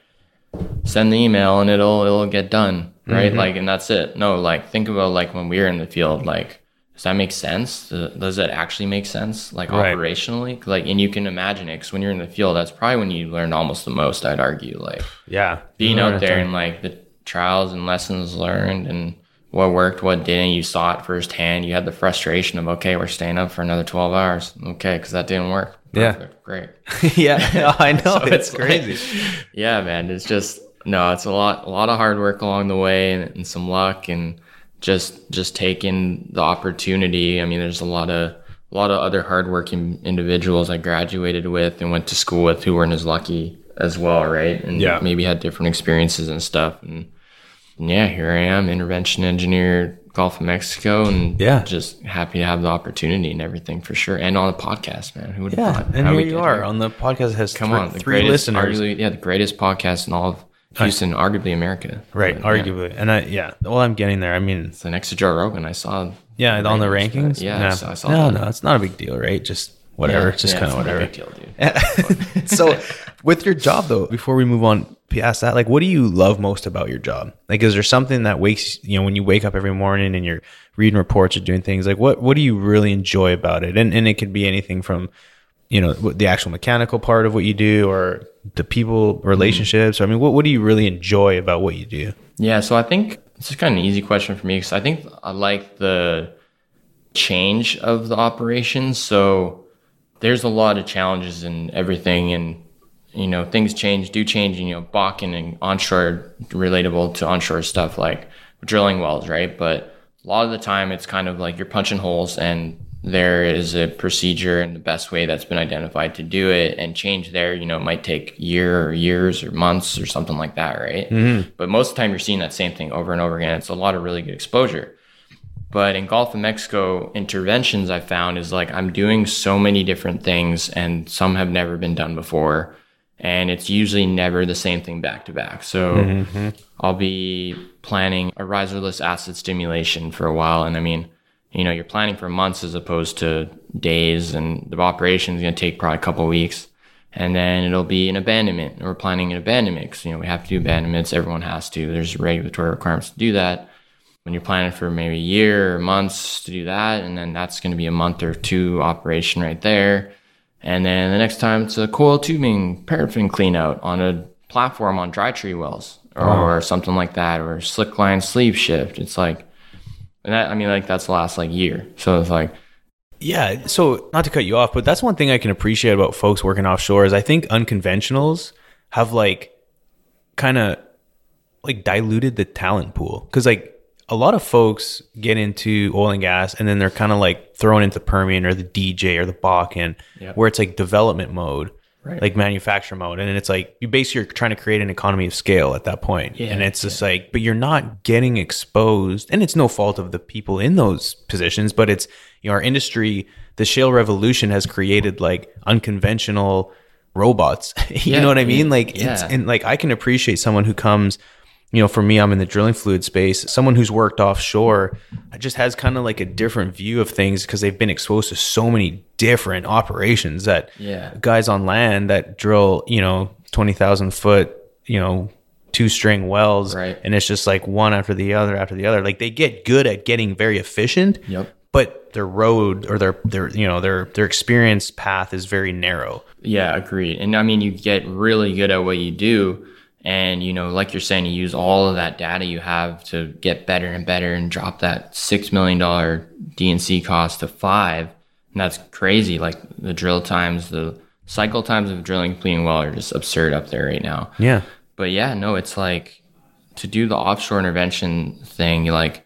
send the email and it'll it'll get done, right? Mm-hmm. Like and that's it. No, like think about like when we're in the field, like does that make sense? Does that actually make sense, like Right. operationally? Like, and you can imagine it because when you're in the field, that's probably when you learn almost the most. I'd argue, like [SIGHS] Yeah. being out there and like the trials and lessons learned and what worked, what didn't. You saw it firsthand. You had the frustration of okay, we're staying up for another twelve hours. Okay, because that didn't work. Yeah. Great. [LAUGHS] yeah, [LAUGHS] I know. So it's, it's like- crazy. [LAUGHS] Yeah, man. It's just no. It's a lot, a lot of hard work along the way, and, and some luck, and just just taking the opportunity. I mean, there's a lot of a lot of other hardworking individuals I graduated with and went to school with who weren't as lucky as well, right? And Yeah. maybe had different experiences and stuff. And yeah, here I am, intervention engineer, Gulf of Mexico, and Yeah. just happy to have the opportunity and everything for sure. And on a podcast, man. Who would have Yeah, thought? and How here we you are here. on the podcast. Has Come three, on, the three greatest, listeners. arguably, yeah, the greatest podcast in all of Houston, arguably America. Right, But, yeah. arguably, and I yeah. Well, I'm getting there. I mean, the next to Joe Rogan, I saw. yeah, on the rankings, but yeah, I saw- I saw no, that. no, it's not a big deal, right? Just whatever. Yeah, it's just yeah, kind of it's whatever. big deal, dude. [LAUGHS] so, with your job though, before we move on past that, like, what do you love most about your job? Like, is there something that wakes you know when you wake up every morning and you're reading reports or doing things? Like, what what do you really enjoy about it? And and it could be anything from you know the actual mechanical part of what you do or the people relationships. I mean, what what do you really enjoy about what you do? Yeah, so I think this is kind of an easy question for me because I think I like the change of the operations So there's a lot of challenges in everything, and you know things change, do change. and, You know, Bakken and onshore relatable to onshore stuff like drilling wells, right? But a lot of the time, it's kind of like you're punching holes, and there is a procedure and the best way that's been identified to do it. And change there, you know, it might take year or years or months or something like that, right? Mm-hmm. But most of the time, you're seeing that same thing over and over again. It's a lot of really good exposure. But in Gulf of Mexico interventions, I found is like I'm doing so many different things, and some have never been done before, and it's usually never the same thing back to back. So mm-hmm. I'll be planning a riserless acid stimulation for a while, and I mean, you know, you're planning for months as opposed to days, and the operation is going to take probably a couple weeks. And then it'll be an abandonment. and We're planning an abandonment because, you know, we have to do abandonments. Everyone has to. There's regulatory requirements to do that when you're planning for maybe a year or months to do that, and then that's going to be a month or two operation right there. And then the next time it's a coil tubing paraffin clean out on a platform on dry tree wells or oh. something like that, or slick line sleeve shift. It's like, and that, I mean, like that's the last like year. So it's like, Yeah. So not to cut you off, but that's one thing I can appreciate about folks working offshore is I think unconventionals have like kind of like diluted the talent pool because like a lot of folks get into oil and gas and then they're kind of like thrown into Permian or the DJ or the Bakken Yep. where it's like development mode. Right. Like manufacture mode, and it's like you basically are trying to create an economy of scale at that point, Yeah, and it's just like, but you're not getting exposed, and it's no fault of the people in those positions, but it's you know our industry, the shale revolution has created like unconventional robots. [LAUGHS] you Yeah, know what I mean? Like it's yeah. and like I can appreciate someone who comes, you know, for me, I'm in the drilling fluid space. Someone who's worked offshore just has kind of like a different view of things because they've been exposed to so many different operations that Yeah. guys on land that drill, you know, twenty thousand foot, you know, two string wells, Right. and it's just like one after the other after the other. Like they get good at getting very efficient. Yep. But their road or their their you know their their experience path is very narrow. Yeah, agreed. And I mean, you get really good at what you do. And, you know, like you're saying, you use all of that data you have to get better and better and drop that $6 million D&C cost to five. And that's crazy. Like the drill times, the cycle times of drilling, completing well are just absurd up there right now. Yeah. But yeah, no, it's like to do the offshore intervention thing, like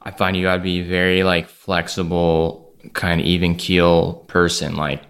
I find you gotta be very like flexible, kind of even keel person, like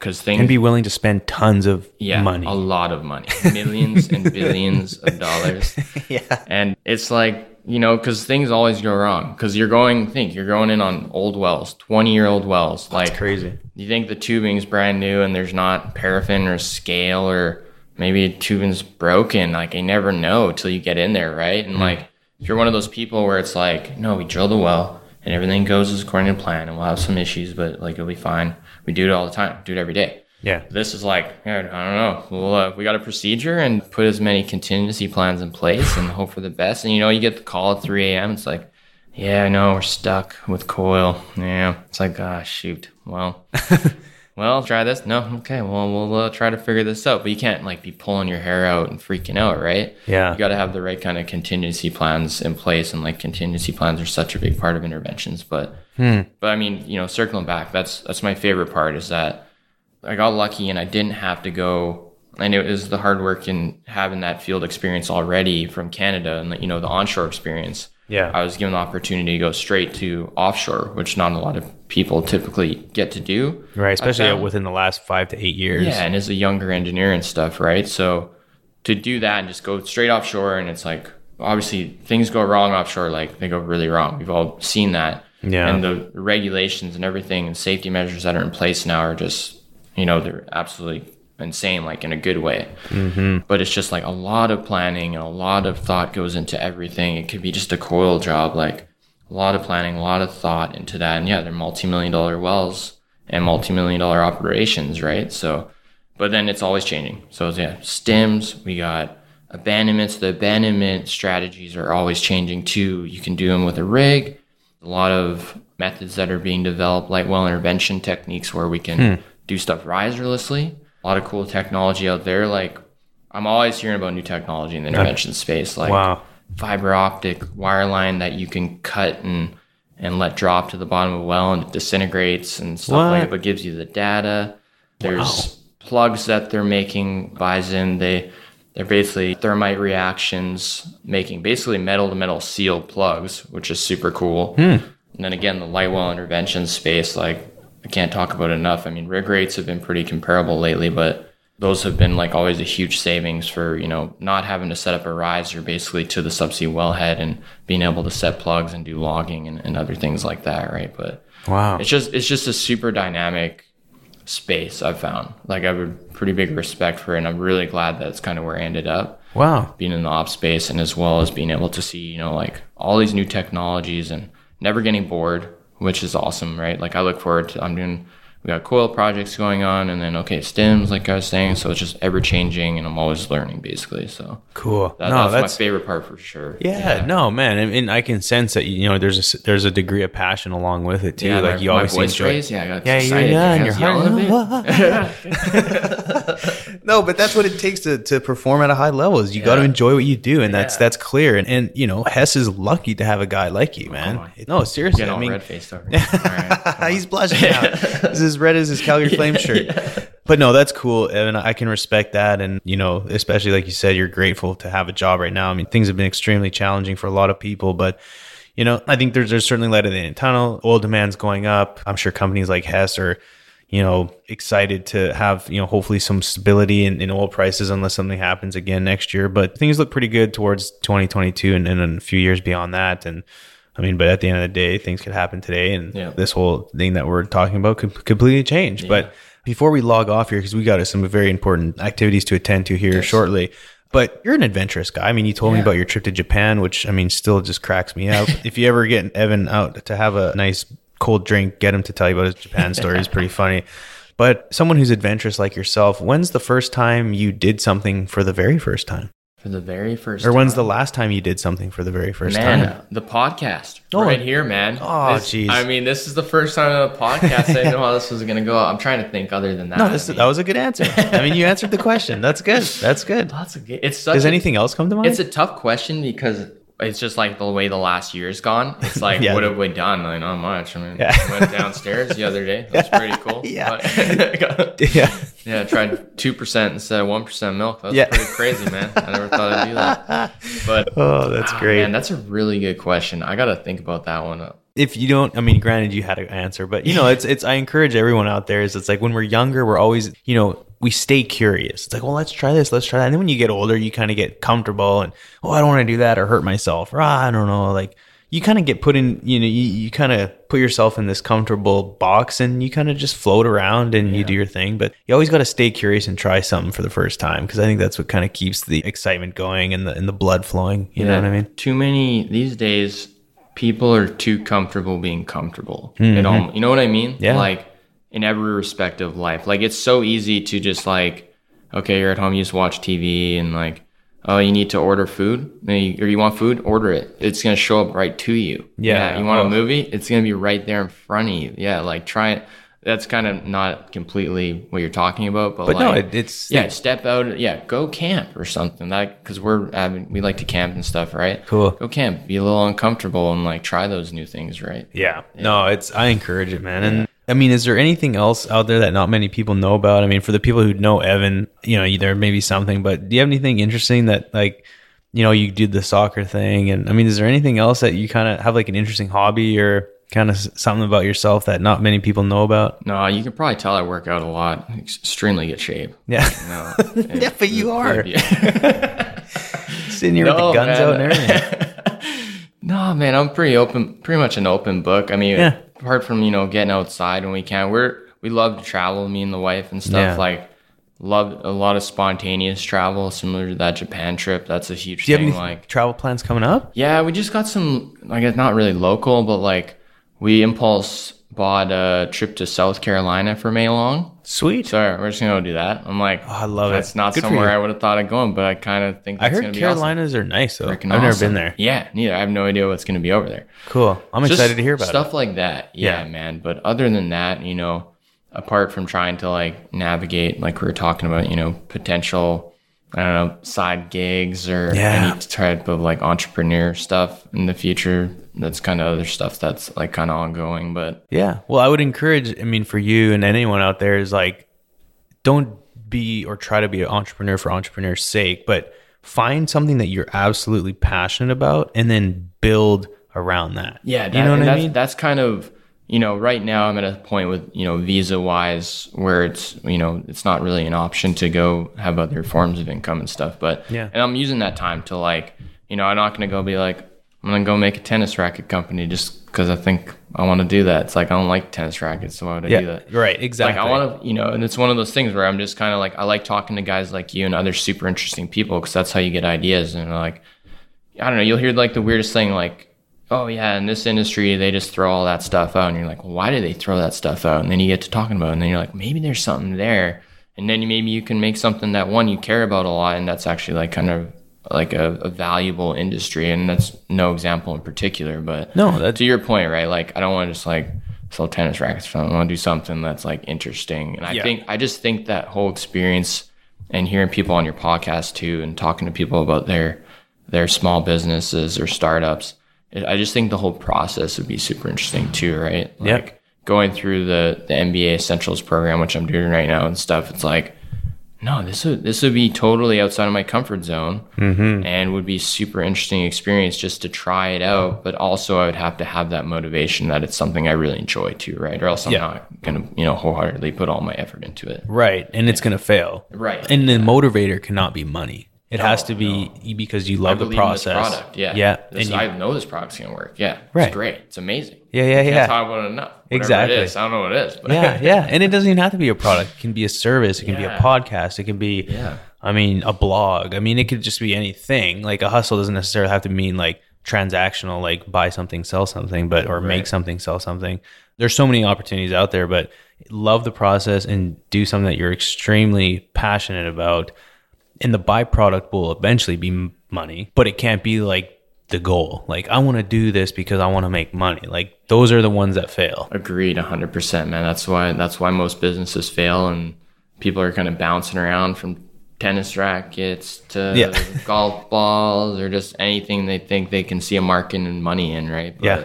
because things And be willing to spend tons of yeah, money. a lot of money, millions and [LAUGHS] billions of dollars. [LAUGHS] yeah. And it's like you know, because things always go wrong. Because you're going, think you're going in on old wells, 20 year old wells. Like Crazy. you think the tubing's brand new and there's not paraffin or scale or maybe tubing's broken. Like you never know till you get in there, right? And mm. like if you're one of those people where it's like, no, we drilled a well and everything goes as according to plan and we'll have some issues, but like it'll be fine. We do it all the time, do it every day. Yeah. This is like, I don't know. Well, uh, we got a procedure and put as many contingency plans in place and hope for the best. And you know, you get the call at 3 a.m. It's like, yeah, I know we're stuck with coil. Yeah. It's like, ah, shoot. Well, [LAUGHS] well, try this. No. Okay. Well, we'll uh, try to figure this out. But you can't like be pulling your hair out and freaking out, right? Yeah. You got to have the right kind of contingency plans in place. And like contingency plans are such a big part of interventions. But, Hmm. but I mean, you know, circling back, that's, that's my favorite part is that, I got lucky and I didn't have to go. And it was the hard work and having that field experience already from Canada and you know the onshore experience. Yeah. I was given the opportunity to go straight to offshore, which not a lot of people typically get to do. Right. Especially found- within the last five to eight years. Yeah, and as a younger engineer and stuff, right? So to do that and just go straight offshore, and it's like obviously things go wrong offshore, like they go really wrong. We've all seen that. Yeah. And the regulations and everything and safety measures that are in place now are just, you know, they're absolutely insane, like in a good way. Mm-hmm. But it's just like a lot of planning and a lot of thought goes into everything. It could be just a coil job, like a lot of planning, a lot of thought into that. And yeah, they're multi-million dollar wells and multi-million dollar operations, right? So, but then it's always changing. So yeah, stims, we got abandonments. The abandonment strategies are always changing too. You can do them with a rig. A lot of methods that are being developed, like well intervention techniques where we can hmm. do stuff riserlessly. A lot of cool technology out there. Like I'm always hearing about new technology in the intervention space. Like Wow. fiber optic wireline that you can cut and and let drop to the bottom of a well and it disintegrates and stuff like What? that, but gives you the data. There's plugs that they're making BiSN. They they're basically thermite reactions, making basically metal to metal sealed plugs, which is super cool. Hmm. And then again, the light well intervention space, like I can't talk about it enough. I mean, rig rates have been pretty comparable lately, but those have been like always a huge savings for you know not having to set up a riser basically to the subsea wellhead and being able to set plugs and do logging and, and other things like that right but Wow. it's just it's just a super dynamic space i've found. Like i have a pretty big respect for it and i'm really glad that's kind of where i ended up. Wow. being in the ops space and as well as being able to see you know like all these new technologies and never getting bored which is awesome right? Like i look forward to i'm doing we got coil projects going on and then okay stims like i was saying so it's just ever changing and i'm always learning basically so Cool. that, no, that's, that's my favorite part for sure Yeah, no, man, and, and I can sense that you know there's a there's a degree of passion along with it too. yeah like my, you always enjoy. yeah i got Yeah, excited yeah, I and was your yelling a bit. No, but that's what it takes to, to perform at a high level. Is you got to enjoy what you do, and that's Yeah. that's clear. And, and you know, Hess is lucky to have a guy like you, man. No, seriously, I mean, red faced over [LAUGHS] here. All right, he's blushing now. [LAUGHS] He's as red as his Calgary Flame shirt. But no, that's cool, and I can respect that. And you know, especially like you said, you're grateful to have a job right now. I mean, things have been extremely challenging for a lot of people, but you know, I think there's there's certainly light at the end of the tunnel. Oil demand's going up. I'm sure companies like Hess are, you know, excited to have you know hopefully some stability in, in oil prices unless something happens again next year. But things look pretty good towards 2022 and, and a few years beyond that. And I mean, but at the end of the day, things could happen today, and Yeah. this whole thing that we're talking about could completely change. But before we log off here, because we got some very important activities to attend to here shortly. But you're an adventurous guy. I mean, you told me about your trip to Japan, which I mean, still just cracks me up. [LAUGHS] if you ever get Evan out to have a nice cold drink, get him to tell you about his Japan story. is pretty funny. But someone who's adventurous like yourself, when's the first time you did something for the very first time? for the very first Or when's the last time you did something for the very first man, time? the podcast Oh. right here, man. Oh, jeez. I mean, this is the first time on the podcast. I didn't know how this was gonna go. I'm trying to think other than that. No, this, I mean, that was a good answer. I mean, you answered the question. That's good. That's good. [LAUGHS] that's a good. It's such. Does a- anything else come to mind? It's a tough question because it's just like the way the last year's gone. It's like, [LAUGHS] Yeah. what have we done? Like, not much. I mean, Yeah. went downstairs the other day. That's [LAUGHS] pretty cool. Yeah. But- [LAUGHS] yeah. yeah, I tried two percent instead of one percent milk. That's Yeah. pretty crazy, man. I never thought I'd do that. But Oh, that's ah, great. man, that's a really good question. I gotta think about that one. if you don't i mean granted you had an answer but you know it's it's i encourage everyone out there is it's like when we're younger we're always you know we stay curious. It's like, well, let's try this, let's try that. And then when you get older, you kind of get comfortable and, oh, I don't want to do that or hurt myself. Or ah, I don't know. Like you kind of get put in, you know, you, you kind of put yourself in this comfortable box and you kind of just float around and you do your thing. But you always got to stay curious and try something for the first time because I think that's what kind of keeps the excitement going and the and the blood flowing. You know what I mean? Too many these days, people are too comfortable being comfortable. Mm-hmm. all, you know what I mean? Yeah. Like in every respect of life. Like it's so easy to just like, okay, you're at home, you just watch TV and like, oh, you need to order food you- or you want food, order it. It's gonna show up right to you. Yeah. You want Oh. a movie? It's gonna be right there in front of you. Yeah. Like try it. That's kind of not completely what you're talking about, but, But like, no, it, it's yeah, step out. Yeah, go camp or something. That because we're avid, we like to camp and stuff, right? Cool. Go camp, be a little uncomfortable, and like try those new things, right? Yeah. No, it's I encourage it, man. And I mean, is there anything else out there that not many people know about? I mean, for the people who know Evan, you know, there may be something, but do you have anything interesting that like, you know, you did the soccer thing and I mean, is there anything else that you kind of have like an interesting hobby or kind of something about yourself that not many people know about? No, you can probably tell I work out a lot. Extremely good shape. Yeah. [LAUGHS] No, yeah, but you are [LAUGHS] sitting here with the guns man. out and everything. [LAUGHS] no, man, I'm pretty open, pretty much an open book. I mean, Yeah. Apart from you know getting outside when we can, we're we love to travel, me and the wife and stuff. Yeah. Like, love a lot of spontaneous travel, similar to that Japan trip. That's a huge Do you have thing. any like, travel plans coming up? Yeah, we just got some, like, it's not really local, but like, we impulse bought a trip to South Carolina for May long. Sweet. So we're just gonna go do that. I'm like, Oh, I love it. That's not Good somewhere. I would have thought of going, but I kind of think I heard Carolinas are nice though. awesome. I've Freaking never been there. Yeah, neither. I have no idea what's gonna be over there. Cool. I'm Just excited to hear about it. stuff like that. Yeah, Yeah. man. But other than that, you know, apart from trying to like navigate, like we were talking about, you know, potential, I don't know, side gigs or Yeah. any type of like entrepreneur stuff in the future. That's kind of other stuff that's like kind of ongoing. But Yeah. Well, I would encourage, I mean, for you and anyone out there is like, don't be or try to be an entrepreneur for entrepreneur's sake, but find something that you're absolutely passionate about and then build around that. Yeah, that, you know what I that's, mean? That's kind of you know right now I'm at a point with you know visa wise where it's you know it's not really an option to go have other forms of income and stuff. But Yeah. and I'm using that time to like you know I'm not gonna go be like I'm gonna go make a tennis racket company just because I think I want to do that. It's like I don't like tennis rackets, so why would I do that? Right. Exactly. Like I want to, you know, and it's one of those things where I'm just kind of like I like talking to guys like you and other super interesting people because that's how you get ideas. And like, I don't know, you'll hear like the weirdest thing, like, oh yeah, in this industry they just throw all that stuff out, and you're like, well, why do they throw that stuff out? And then you get to talking about, it, and then you're like, maybe there's something there, and then maybe you can make something that one you care about a lot, and that's actually like kind of like a, a valuable industry, and that's no example in particular, but No, that's to your point, right? Like, I don't want to just like sell tennis rackets. I want to do something that's like interesting. And I Yeah. think, I just think that whole experience and hearing people on your podcast too and talking to people about their, their small businesses or startups, I just think the whole process would be super interesting too, right? Like Yep. going through the, the MBA Essentials program, which I'm doing right now and stuff. It's like, no, this would this would be totally outside of my comfort zone, mm-hmm. and would be super interesting experience just to try it out. But also, I would have to have that motivation that it's something I really enjoy too, right? Or else I'm Yeah. not gonna, you know, wholeheartedly put all my effort into it. right. And it's going to fail. Right. And the motivator cannot be money. It has to be because you love the Believe in this process. product, yeah, Yeah. This, and you- I know this product's gonna work. Yeah, Right. It's great. It's amazing. Yeah, yeah, I can't yeah. talk about it enough. Whatever Exactly. It is. I don't know what it is, but yeah, [LAUGHS] yeah. And it doesn't even have to be a product. It can be a service. It can be a podcast. It can be, Yeah. I mean, a blog. I mean, it could just be anything. Like a hustle doesn't necessarily have to mean like transactional, like buy something, sell something, but or make something, sell something. There's so many opportunities out there, but love the process and do something that you're extremely passionate about. And the byproduct will eventually be money, but it can't be like the goal. Like I want to do this because I want to make money. Like those are the ones that fail. Agreed, hundred percent, man. That's why that's why most businesses fail, and people are kind of bouncing around from tennis rackets to Yeah. [LAUGHS] golf balls or just anything they think they can see a market and money in, right? But Yeah.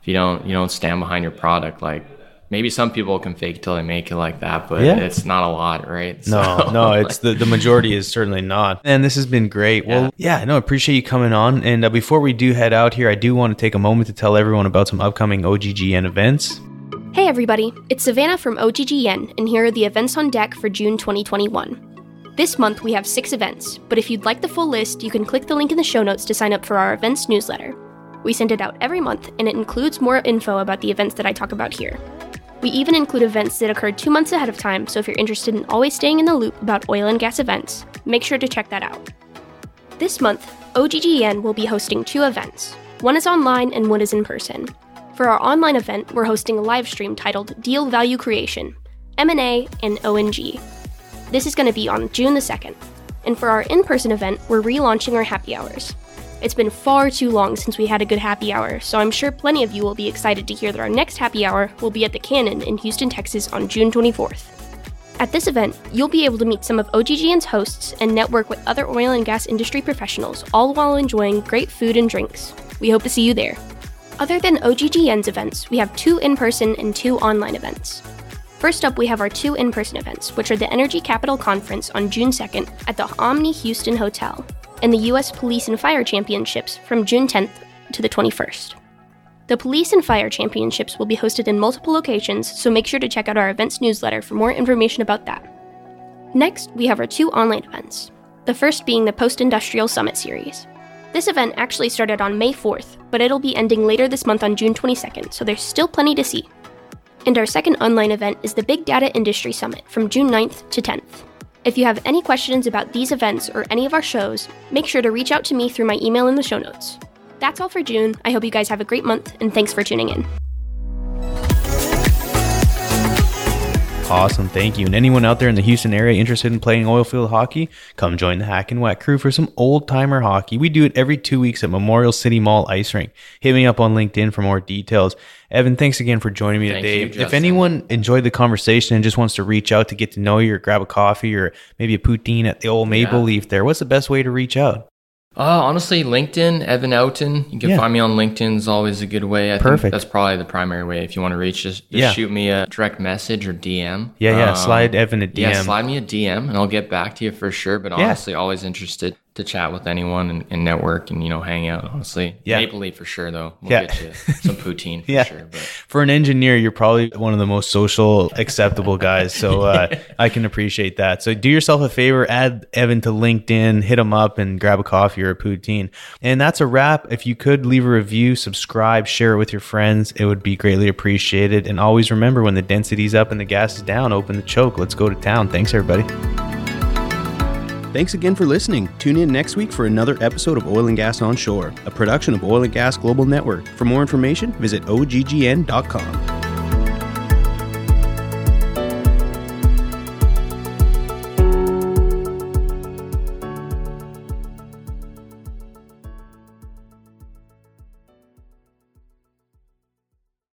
if you don't you don't stand behind your product, like maybe some people can fake till they make it like that, but Yeah. it's not a lot, right? No, [LAUGHS] So, no, it's the, the majority is certainly not. And this has been great. Well, yeah, no, appreciate you coming on. And uh, before we do head out here, I do want to take a moment to tell everyone about some upcoming OGGN events. Hey everybody, it's Savannah from OGGN, and here are the events on deck for June 2021. This month we have six events, but if you'd like the full list, you can click the link in the show notes to sign up for our events newsletter. We send it out every month, and it includes more info about the events that I talk about here. We even include events that occurred two months ahead of time, so if you're interested in always staying in the loop about oil and gas events, make sure to check that out. This month, OGGN will be hosting two events. One is online and one is in person. For our online event, we're hosting a live stream titled Deal Value Creation, M&A, and O&G. This is going to be on June the 2nd. And for our in-person event, we're relaunching our happy hours. It's been far too long since we had a good happy hour, so I'm sure plenty of you will be excited to hear that our next happy hour will be at the Cannon in Houston, Texas on June 24th. At this event, you'll be able to meet some of OGGN's hosts and network with other oil and gas industry professionals, all while enjoying great food and drinks. We hope to see you there. Other than OGGN's events, we have two in person and two online events. First up, we have our two in person events, which are the Energy Capital Conference on June 2nd at the Omni Houston Hotel and the U.S. Police and Fire Championships from June 10th to the 21st. The Police and Fire Championships will be hosted in multiple locations, so make sure to check out our events newsletter for more information about that. Next, we have our two online events, the first being the Post Industrial Summit Series. This event actually started on May 4th, but it'll be ending later this month on June 22nd, so there's still plenty to see. And our second online event is the Big Data Industry Summit from June 9th to 10th. If you have any questions about these events or any of our shows, make sure to reach out to me through my email in the show notes. That's all for June. I hope you guys have a great month, and thanks for tuning in. Awesome, thank you. And anyone out there in the Houston area interested in playing oilfield hockey, come join the Hack and Whack crew for some old timer hockey. We do it every two weeks at Memorial City Mall Ice Rink. Hit me up on LinkedIn for more details. Evan, thanks again for joining me Thank today. you, if anyone enjoyed the conversation and just wants to reach out to get to know you or grab a coffee or maybe a poutine at the old Maple Yeah. Leaf there, what's the best way to reach out? Uh, honestly, LinkedIn, Evan Oughton. You can Yeah. find me on LinkedIn is always a good way. I Perfect. think that's probably the primary way. If you want to reach, just, just Yeah. shoot me a direct message or DM. Yeah, yeah. Um, slide Evan a DM. Yeah, slide me a DM and I'll get back to you for sure. But Yeah. honestly, always interested to chat with anyone and, and network and, you know, hang out, honestly. Yeah. Maple Leaf for sure, though. We'll Yeah. get you some poutine [LAUGHS] for Yeah. sure. But For an engineer, you're probably one of the most social, acceptable guys. So uh, [LAUGHS] I can appreciate that. So do yourself a favor, add Evan to LinkedIn, hit him up, and grab a coffee or a poutine. And that's a wrap. If you could leave a review, subscribe, share it with your friends, it would be greatly appreciated. And always remember when the density's up and the gas is down, open the choke. Let's go to town. Thanks, everybody. Thanks again for listening. Tune in next week for another episode of Oil and Gas Onshore, a production of Oil and Gas Global Network. For more information, visit oggn.com.